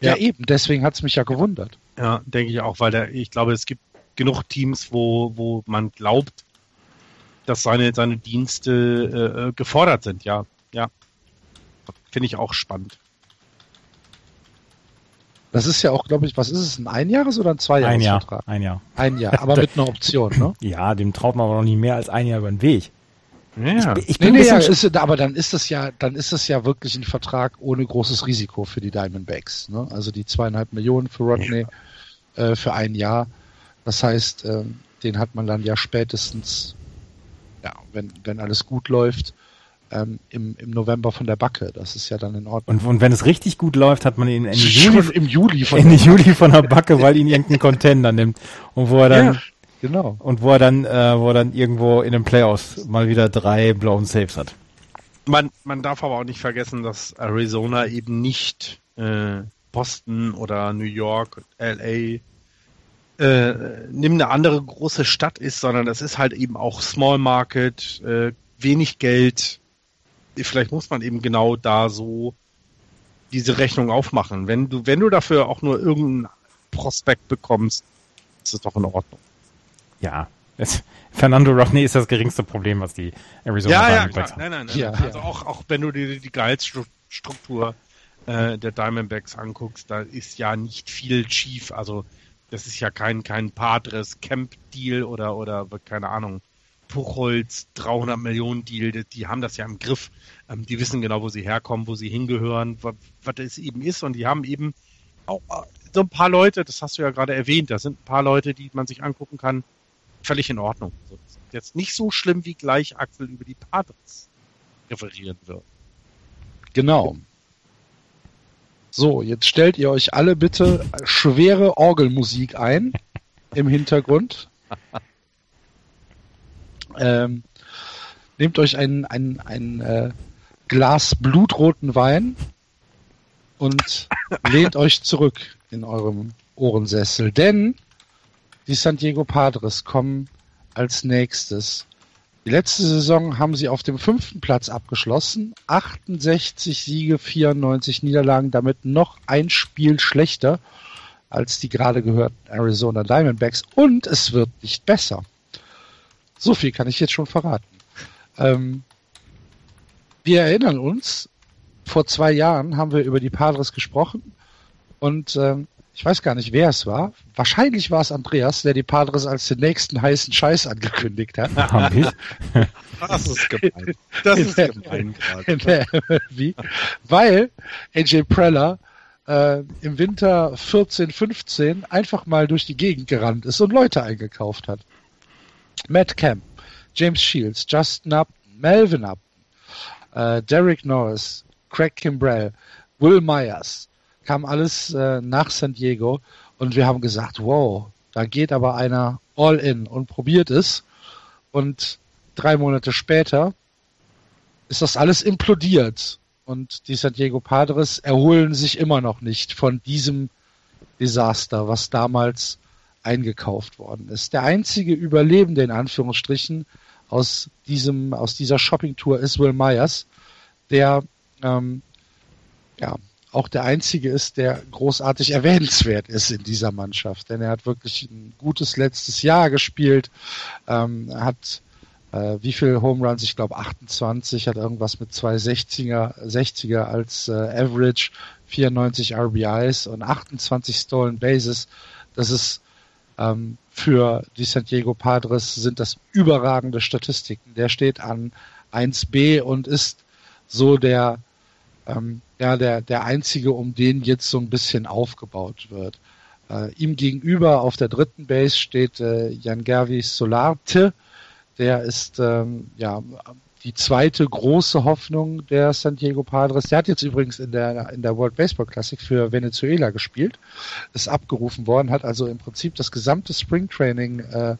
Ja, Ja. eben, deswegen hat's mich ja gewundert. Ja, denke ich auch, weil der, ich glaube, es gibt genug Teams, wo, wo man glaubt, dass seine, seine Dienste äh, äh, gefordert sind. Ja, ja. Finde ich auch spannend. Das ist ja auch, glaube ich, was ist es, ein Einjahres- oder ein Ein Jahr, Zweijahresvertrag? ein Jahr. Ein Jahr, aber mit einer Option, ne? Ja, dem traut man aber noch nie mehr als ein Jahr über den Weg. Ja. Ich Nee, bin nee, ein ja, ist, aber dann ist das ja, dann ist das ja wirklich ein Vertrag ohne großes Risiko für die Diamondbacks. Ne? Also die zweieinhalb Millionen für Rodney äh, für ein Jahr. Das heißt, ähm, den hat man dann ja spätestens, ja, wenn, wenn alles gut läuft, ähm, im, im November von der Backe. Das ist ja dann in Ordnung. Und, und wenn es richtig gut läuft, hat man ihn Ende Juli, im Juli von Ende Juli von der Backe, weil ihn irgendein Contender nimmt. Und wo er dann, Ja, genau. und wo er dann, äh, wo er dann irgendwo in den Playoffs mal wieder drei blauen Saves hat. Man, man darf aber auch nicht vergessen, dass Arizona eben nicht äh, Boston oder New York, LA, äh, nimm eine andere große Stadt ist, sondern das ist halt eben auch Small Market, äh, wenig Geld. Vielleicht muss man eben genau da so diese Rechnung aufmachen. Wenn du, wenn du dafür auch nur irgendeinen Prospekt bekommst, ist es doch in Ordnung. Ja. Es, Fernando Rodney ist das geringste Problem, was die Arizona Ja, ja, Diamondbacks klar. haben. Nein, nein, nein. Ja, also ja. auch, auch wenn du dir die Gehaltsstruktur äh, der Diamondbacks anguckst, da ist ja nicht viel schief. Also das ist ja kein, kein Padres Camp Deal oder, oder keine Ahnung, Puchholz 300 Millionen Deal. Die, die haben das ja im Griff. Ähm, die wissen genau, wo sie herkommen, wo sie hingehören, was, was es eben ist. Und die haben eben auch äh, so ein paar Leute, das hast du ja gerade erwähnt, da sind ein paar Leute, die man sich angucken kann, völlig in Ordnung. So, das ist jetzt nicht so schlimm, wie gleich Axel über die Padres referieren wird. Genau. So, jetzt stellt ihr euch alle bitte schwere Orgelmusik ein im Hintergrund. Ähm, nehmt euch ein, ein, ein äh, Glas blutroten Wein und lehnt euch zurück in eurem Ohrensessel, denn die San Diego Padres kommen als nächstes. Die letzte Saison haben sie auf dem fünften Platz abgeschlossen. 68 Siege, 94 Niederlagen, damit noch ein Spiel schlechter als die gerade gehörten Arizona Diamondbacks. Und es wird nicht besser. So viel kann ich jetzt schon verraten. Ähm, wir erinnern uns, vor zwei Jahren haben wir über die Padres gesprochen und ähm, ich weiß gar nicht, wer es war. Wahrscheinlich war es Andreas, der die Padres als den nächsten heißen Scheiß angekündigt hat. Das ist gemein. Das ist gemein gerade. weil AJ Preller äh, im Winter 14, 15 einfach mal durch die Gegend gerannt ist und Leute eingekauft hat. Matt Camp, James Shields, Justin Upton, Melvin Upton, äh, Derek Norris, Craig Kimbrell, Will Myers, kam alles äh, nach San Diego und wir haben gesagt, wow, da geht aber einer all in und probiert es und drei Monate später ist das alles implodiert. Und die San Diego Padres erholen sich immer noch nicht von diesem Desaster, was damals eingekauft worden ist. Der einzige Überlebende in Anführungsstrichen aus diesem, aus dieser Shoppingtour ist Will Myers, der ähm, ja auch der einzige ist, der großartig erwähnenswert ist in dieser Mannschaft. Denn er hat wirklich ein gutes letztes Jahr gespielt, ähm, hat äh, wie viel Home Runs? Ich glaube 28, hat irgendwas mit zwei 60er, 60er als äh, Average, 94 RBIs und 28 Stolen Bases. Das ist ähm, für die San Diego Padres sind das überragende Statistiken. Der steht an 1B und ist so der ähm, ja der der einzige, um den jetzt so ein bisschen aufgebaut wird. Äh, ihm gegenüber auf der dritten Base steht äh, Jan Gervi Solarte, der ist ähm, ja die zweite große Hoffnung der San Diego Padres. Der hat jetzt übrigens in der, in der World Baseball Classic für Venezuela gespielt, ist abgerufen worden, hat also im Prinzip das gesamte Spring Training äh,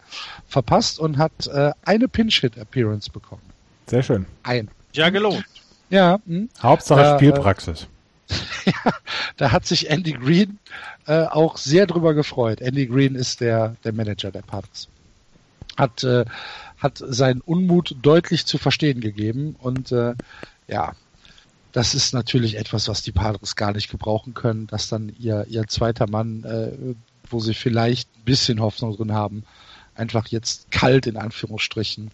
verpasst und hat äh, eine Pinch-Hit-Appearance bekommen. Sehr schön. Ein. Ja, gelohnt. Ja. Hm. Hauptsache Da, äh, Spielpraxis. ja, da hat sich Andy Green äh, auch sehr drüber gefreut. Andy Green ist der, der Manager der Padres. Hat, äh, hat seinen Unmut deutlich zu verstehen gegeben und äh, ja, das ist natürlich etwas, was die Padres gar nicht gebrauchen können, dass dann ihr, ihr zweiter Mann, äh, wo sie vielleicht ein bisschen Hoffnung drin haben, einfach jetzt kalt in Anführungsstrichen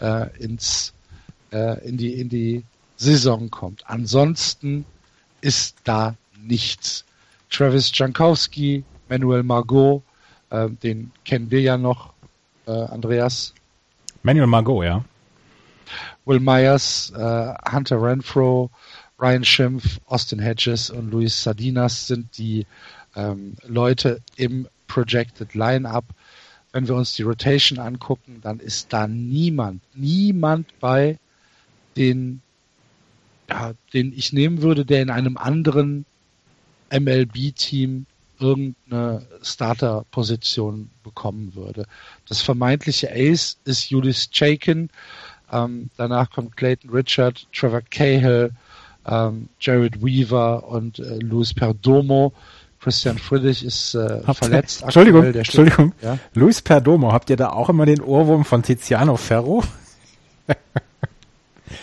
äh, ins äh, in die in die Saison kommt. Ansonsten ist da nichts. Travis Jankowski, Manuel Margot, äh, den kennen wir ja noch, äh, Andreas. Manuel Margot, ja. Will Myers, äh, Hunter Renfro, Ryan Schimpf, Austin Hedges und Luis Sardinas sind die ähm, Leute im Projected Lineup. Wenn wir uns die Rotation angucken, dann ist da niemand, niemand bei, den, ja, den ich nehmen würde, der in einem anderen MLB-Team irgendeine Starter-Position bekommen würde. Das vermeintliche Ace ist Julius Chaikin, ähm, danach kommt Clayton Richard, Trevor Cahill, ähm, Jared Weaver und äh, Luis Perdomo. Christian Friedrich ist äh, verletzt. Entschuldigung, aktuell, Entschuldigung. Ja? Luis Perdomo, habt ihr da auch immer den Ohrwurm von Tiziano Ferro?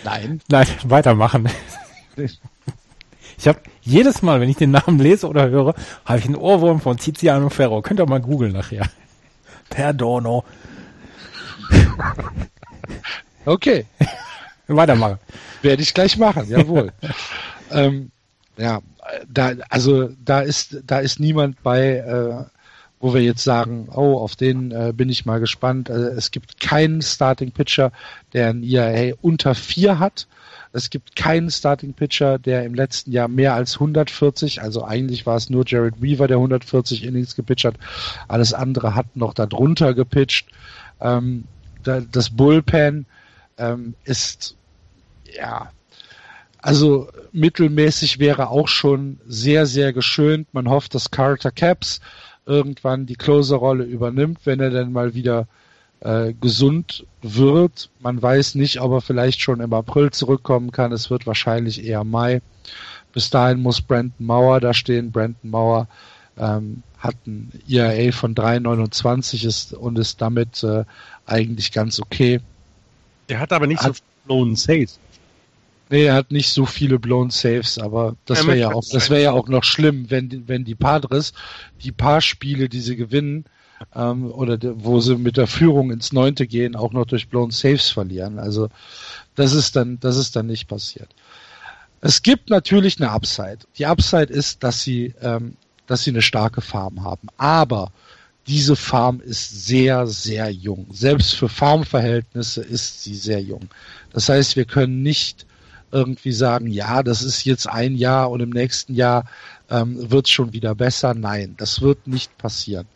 Nein. Nein, weitermachen. Ich habe jedes Mal, wenn ich den Namen lese oder höre, habe ich einen Ohrwurm von Tiziano Ferro. Könnt ihr mal googeln nachher. Perdono. Okay. Weitermachen. Werde ich gleich machen, jawohl. ähm, ja, da, also da ist, da ist niemand bei, äh, wo wir jetzt sagen, oh, auf den äh, bin ich mal gespannt. Also, es gibt keinen Starting Pitcher, der ein ERA unter vier hat. Es gibt keinen Starting Pitcher, der im letzten Jahr mehr als 140, also eigentlich war es nur Jared Weaver, der 140 Innings gepitcht hat. Alles andere hat noch darunter gepitcht. Ähm, da, das Bullpen ähm, ist ja, also mittelmäßig wäre auch schon sehr, sehr geschönt. Man hofft, dass Carter Caps irgendwann die Closer-Rolle übernimmt, wenn er dann mal wieder äh, gesund wird. Man weiß nicht, ob er vielleicht schon im April zurückkommen kann. Es wird wahrscheinlich eher Mai. Bis dahin muss Brandon Mauer da stehen. Brandon Mauer ähm, hat ein ERA von 3,29 ist und ist damit äh, eigentlich ganz okay. Der hat aber nicht so Hat- viel blown Saves. Nee, er hat nicht so viele blown Saves, aber das wäre ja auch, das wäre ja auch noch schlimm, wenn die, wenn die Padres die paar Spiele, die sie gewinnen, ähm, oder de, wo sie mit der Führung ins Neunte gehen, auch noch durch blown Saves verlieren. Also das ist dann, das ist dann nicht passiert. Es gibt natürlich eine Upside. Die Upside ist, dass sie, ähm, dass sie eine starke Farm haben. Aber diese Farm ist sehr, sehr jung. Selbst für Farmverhältnisse ist sie sehr jung. Das heißt, wir können nicht irgendwie sagen, ja, das ist jetzt ein Jahr und im nächsten Jahr ähm, wird es schon wieder besser. Nein, das wird nicht passieren.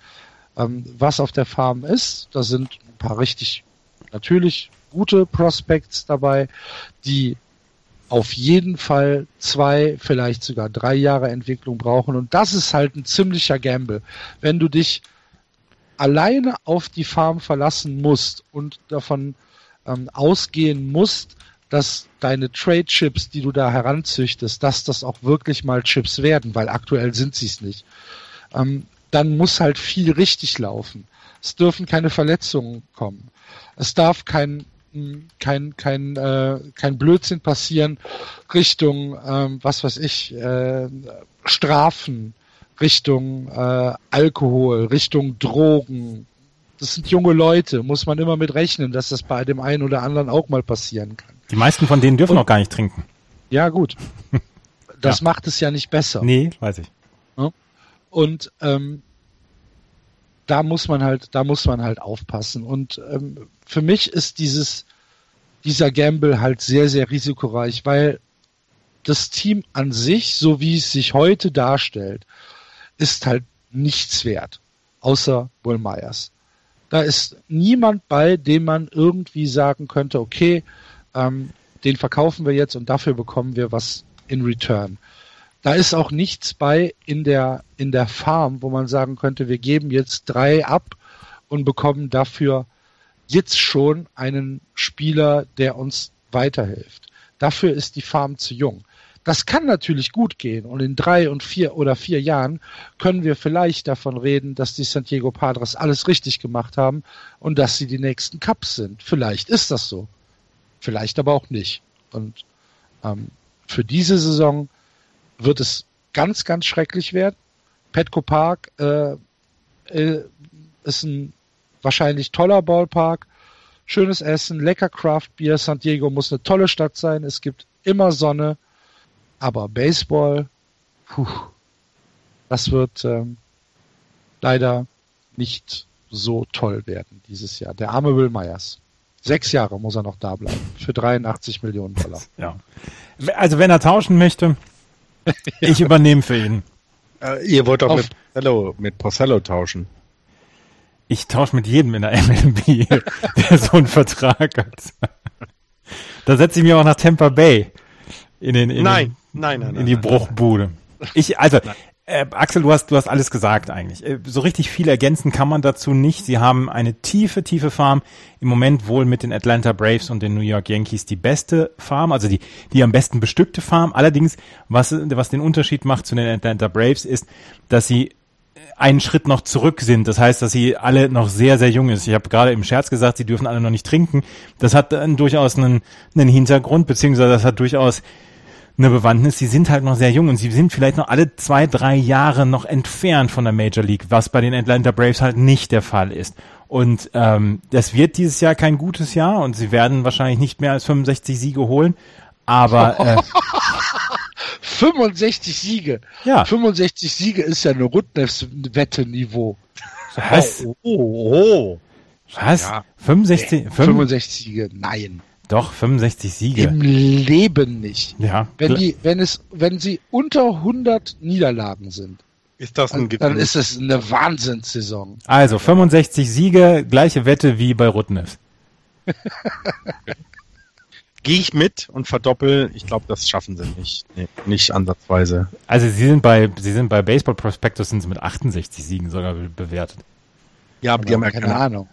Ähm, was auf der Farm ist, da sind ein paar richtig natürlich gute Prospects dabei, die auf jeden Fall zwei, vielleicht sogar drei Jahre Entwicklung brauchen. Und das ist halt ein ziemlicher Gamble. Wenn du dich alleine auf die Farm verlassen musst und davon ähm, ausgehen musst, dass deine Trade-Chips, die du da heranzüchtest, dass das auch wirklich mal Chips werden, weil aktuell sind sie es nicht. Ähm, dann muss halt viel richtig laufen. Es dürfen keine Verletzungen kommen. Es darf kein kein kein äh, kein Blödsinn passieren Richtung ähm, was weiß ich äh, Strafen Richtung äh, Alkohol Richtung Drogen das sind junge Leute, muss man immer mit rechnen, dass das bei dem einen oder anderen auch mal passieren kann. Die meisten von denen dürfen Und, auch gar nicht trinken. Ja, gut. Das ja. macht es ja nicht besser. Nee, weiß ich. Und ähm, da muss man halt, da muss man halt aufpassen. Und ähm, für mich ist dieses, dieser Gamble halt sehr, sehr risikoreich, weil das Team an sich, so wie es sich heute darstellt, ist halt nichts wert, außer Will Myers. Da ist niemand bei, dem man irgendwie sagen könnte, okay, ähm, den verkaufen wir jetzt und dafür bekommen wir was in Return. Da ist auch nichts bei in der, in der Farm, wo man sagen könnte, wir geben jetzt drei ab und bekommen dafür jetzt schon einen Spieler, der uns weiterhilft. Dafür ist die Farm zu jung. Das kann natürlich gut gehen und in drei und vier oder vier Jahren können wir vielleicht davon reden, dass die San Diego Padres alles richtig gemacht haben und dass sie die nächsten Cups sind. Vielleicht ist das so. Vielleicht aber auch nicht. Und ähm, für diese Saison wird es ganz, ganz schrecklich werden. Petco Park äh, äh, ist ein wahrscheinlich toller Ballpark, schönes Essen, lecker Craft Beer. San Diego muss eine tolle Stadt sein. Es gibt immer Sonne, aber Baseball, puh, das wird ähm, leider nicht so toll werden dieses Jahr. Der arme Will Myers. Sechs Jahre muss er noch da bleiben. Für 83 Millionen Dollar. Ja. Also wenn er tauschen möchte, ich übernehme für ihn. Äh, ihr wollt doch mit Porcello, mit Porcello tauschen. Ich tausche mit jedem in der MLB, der so einen Vertrag hat. Da setze ich mich auch nach Tampa Bay in den, in nein, den, nein, nein, in die Bruchbude. Ich, also, äh, Axel, du hast, du hast alles gesagt eigentlich. Äh, so richtig viel ergänzen kann man dazu nicht. Sie haben eine tiefe, tiefe Farm. Im Moment wohl mit den Atlanta Braves und den New York Yankees die beste Farm, also die, die am besten bestückte Farm. Allerdings, was, was den Unterschied macht zu den Atlanta Braves ist, dass sie einen Schritt noch zurück sind. Das heißt, dass sie alle noch sehr, sehr jung ist. Ich habe gerade im Scherz gesagt, sie dürfen alle noch nicht trinken. Das hat dann durchaus einen, einen Hintergrund, beziehungsweise das hat durchaus eine Bewandtnis. Sie sind halt noch sehr jung und sie sind vielleicht noch alle zwei, drei Jahre noch entfernt von der Major League, was bei den Atlanta Braves halt nicht der Fall ist. Und ähm, das wird dieses Jahr kein gutes Jahr und sie werden wahrscheinlich nicht mehr als 65 Siege holen. Aber äh, 65 Siege. Ja. 65 Siege ist ja eine Rudnevs-Wette-Niveau. Was? Oh, oh, oh. Was? Ja. 65, 65 Siege? Nein. Doch, 65 Siege. Im Leben nicht. Ja. Wenn die, wenn es, wenn sie unter 100 Niederlagen sind, ist das ein dann, dann ist es eine Wahnsinnssaison. Also 65 Siege, gleiche Wette wie bei Rutnev. Gehe ich mit und verdoppel. Ich glaube, das schaffen sie nicht. Nee, nicht ansatzweise. Also sie sind bei, sie sind bei Baseball Prospectus sind sie mit 68 Siegen sogar bewertet. Ja, aber die haben ja keine, keine Ahnung.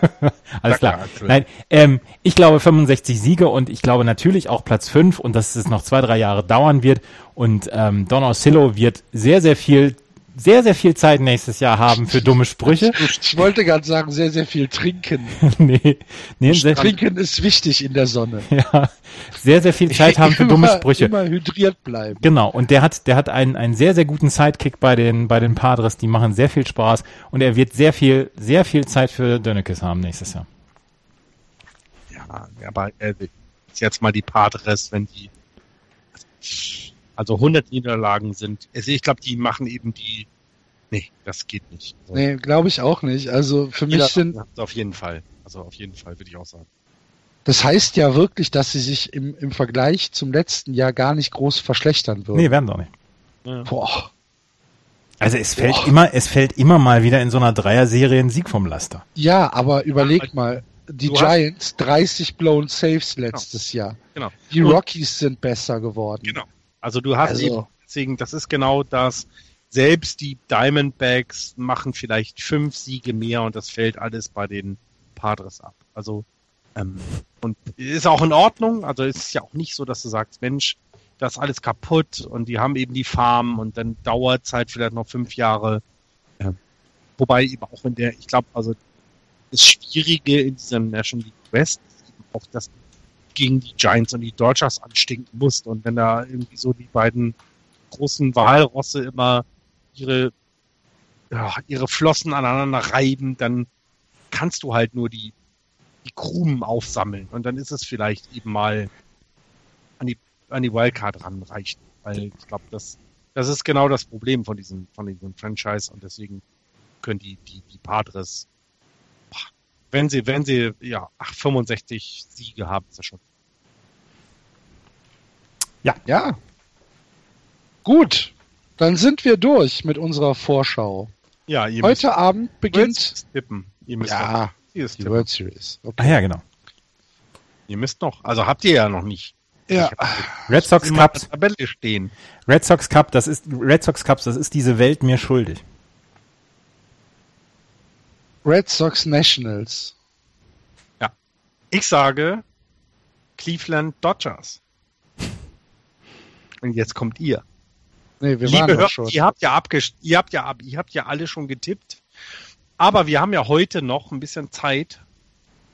Alles klar. Nein, ähm, ich glaube 65 Siege und ich glaube natürlich auch Platz 5 und dass es noch zwei, drei Jahre dauern wird. Und ähm, Don Orsillo wird sehr, sehr viel sehr, sehr viel Zeit nächstes Jahr haben für dumme Sprüche. Ich wollte gerade sagen, sehr, sehr viel trinken. nee, nee trinken ist wichtig in der Sonne. Ja, sehr, sehr viel Zeit haben für immer, dumme Sprüche. Immer hydriert bleiben. Genau, und der hat, der hat einen, einen sehr, sehr guten Sidekick bei den, bei den Padres, die machen sehr viel Spaß und er wird sehr viel, sehr viel Zeit für Dönekes haben nächstes Jahr. Ja, aber äh, jetzt mal die Padres, wenn die also 100 Niederlagen sind. Also ich glaube, die machen eben die. Nee, das geht nicht. Also nee, glaube ich auch nicht. Also für mich sind. Auf jeden Fall. Also auf jeden Fall würde ich auch sagen. Das heißt ja wirklich, dass sie sich im, im Vergleich zum letzten Jahr gar nicht groß verschlechtern würden. Nee, werden doch nicht. Ja. Boah. Also es fällt Boah. immer, es fällt immer mal wieder in so einer Dreier-Serie ein Sieg vom Laster. Ja, aber überleg ja, mal, die Giants 30 blown Saves letztes genau. Jahr. Genau. Die Rockies sind besser geworden. Genau. Also du hast also. eben, deswegen, das ist genau das. Selbst die Diamondbacks machen vielleicht fünf Siege mehr und das fällt alles bei den Padres ab. Also ähm, und ist auch in Ordnung. Also es ist ja auch nicht so, dass du sagst, Mensch, das ist alles kaputt und die haben eben die Farm und dann dauert es halt vielleicht noch fünf Jahre. Ja. Wobei eben auch in der, ich glaube, also das Schwierige in diesem National League West ist eben auch, dass gegen die Giants und die Dodgers anstinken musst. Und wenn da irgendwie so die beiden großen Wahlrosse immer ihre, ja, ihre Flossen aneinander reiben, dann kannst du halt nur die, die Krumen aufsammeln und dann ist es vielleicht eben mal an die, an die Wildcard ranreichen. Weil ich glaube, das, das ist genau das Problem von diesem, von diesem Franchise und deswegen können die, die, die Padres, wenn sie, wenn sie, ja, ach, 65 Siege haben, ist das schon. Ja. Ja. Gut. Dann sind wir durch mit unserer Vorschau. Ja, ihr Heute Abend beginnt. Tippen. Ihr müsst ja, die tippen. World Series. Okay. Ah ja, genau. Ihr müsst noch. Also habt ihr ja noch nicht. Ja. Red Sox Cup. Tabelle stehen. Red Sox Cup, das ist Red Sox Cups, das ist diese Welt mir schuldig. Red Sox Nationals. Ja. Ich sage Cleveland Dodgers. Und jetzt kommt ihr. Nee, wir waren Hör, schon. Ihr habt ja abgest ihr habt ja ab, ihr habt ja alle schon getippt. Aber wir haben ja heute noch ein bisschen Zeit.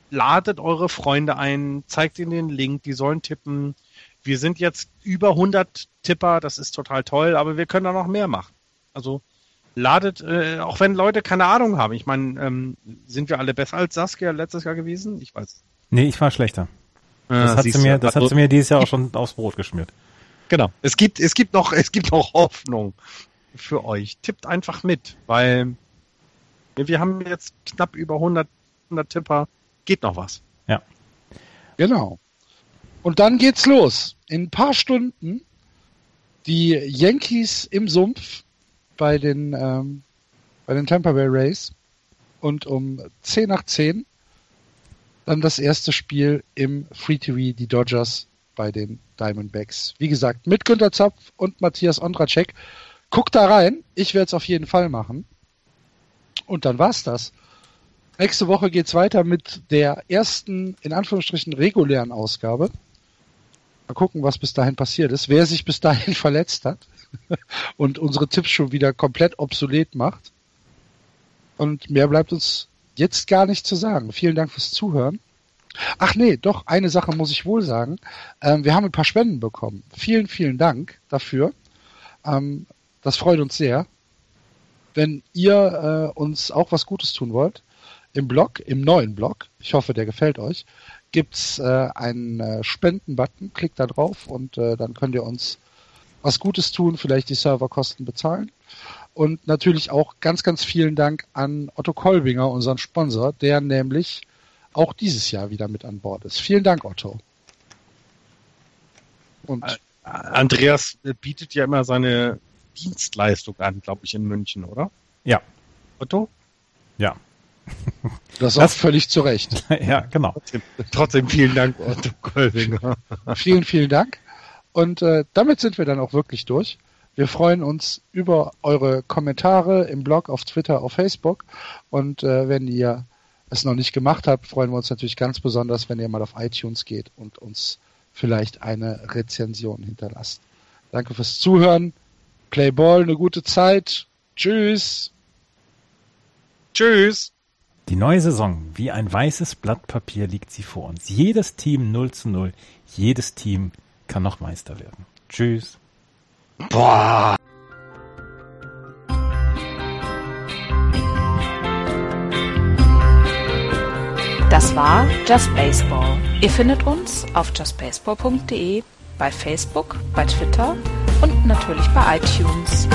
Ladet eure Freunde ein, zeigt ihnen den Link, die sollen tippen. Wir sind jetzt über 100 Tipper, das ist total toll, aber wir können da noch mehr machen. Also ladet, äh, auch wenn Leute keine Ahnung haben. Ich meine, ähm, sind wir alle besser als Saskia letztes Jahr gewesen? Ich weiß. Nee, ich war schlechter. Das, ah, hat, sie mir, das hat sie mir dieses Jahr auch schon aufs Brot geschmiert. Genau. Es gibt, es gibt noch, es gibt noch Hoffnung für euch. Tippt einfach mit, weil wir haben jetzt knapp über 100, 100 Tipper. Geht noch was. Ja. Genau. Und dann geht's los. In ein paar Stunden die Yankees im Sumpf bei den, ähm, bei den Tampa Bay Rays und um 10 nach 10 dann das erste Spiel im Free TV, die Dodgers bei den Diamondbacks. Wie gesagt, mit Günter Zapf und Matthias Ondracek. Guckt da rein. Ich werde es auf jeden Fall machen. Und dann war's das. Nächste Woche geht's weiter mit der ersten, in Anführungsstrichen, regulären Ausgabe. Mal gucken, was bis dahin passiert ist. Wer sich bis dahin verletzt hat und unsere Tipps schon wieder komplett obsolet macht. Und mehr bleibt uns jetzt gar nicht zu sagen. Vielen Dank fürs Zuhören. Ach nee, doch, eine Sache muss ich wohl sagen. Ähm, wir haben ein paar Spenden bekommen. Vielen, vielen Dank dafür. Ähm, das freut uns sehr. Wenn ihr äh, uns auch was Gutes tun wollt, im Blog, im neuen Blog, ich hoffe, der gefällt euch, gibt's äh, einen äh, Spenden-Button. Klickt da drauf und äh, dann könnt ihr uns was Gutes tun, vielleicht die Serverkosten bezahlen. Und natürlich auch ganz, ganz vielen Dank an Otto Kolbinger, unseren Sponsor, der nämlich auch dieses Jahr wieder mit an Bord ist. Vielen Dank, Otto. Und Andreas bietet ja immer seine Dienstleistung an, glaube ich, in München, oder? Ja. Otto? Ja. Das, das auch völlig zu Recht. ja, genau. Trotzdem, trotzdem vielen Dank, Otto Kolbinger. vielen, vielen Dank. Und äh, damit sind wir dann auch wirklich durch. Wir freuen uns über eure Kommentare im Blog, auf Twitter, auf Facebook. Und äh, wenn ihr es noch nicht gemacht habt, freuen wir uns natürlich ganz besonders, wenn ihr mal auf iTunes geht und uns vielleicht eine Rezension hinterlasst. Danke fürs Zuhören. Play Ball, eine gute Zeit. Tschüss. Tschüss. Die neue Saison, wie ein weißes Blatt Papier liegt sie vor uns. Jedes Team 0 zu 0. Jedes Team kann noch Meister werden. Tschüss. Boah. Das war Just Baseball. Ihr findet uns auf justbaseball.de, bei Facebook, bei Twitter und natürlich bei iTunes.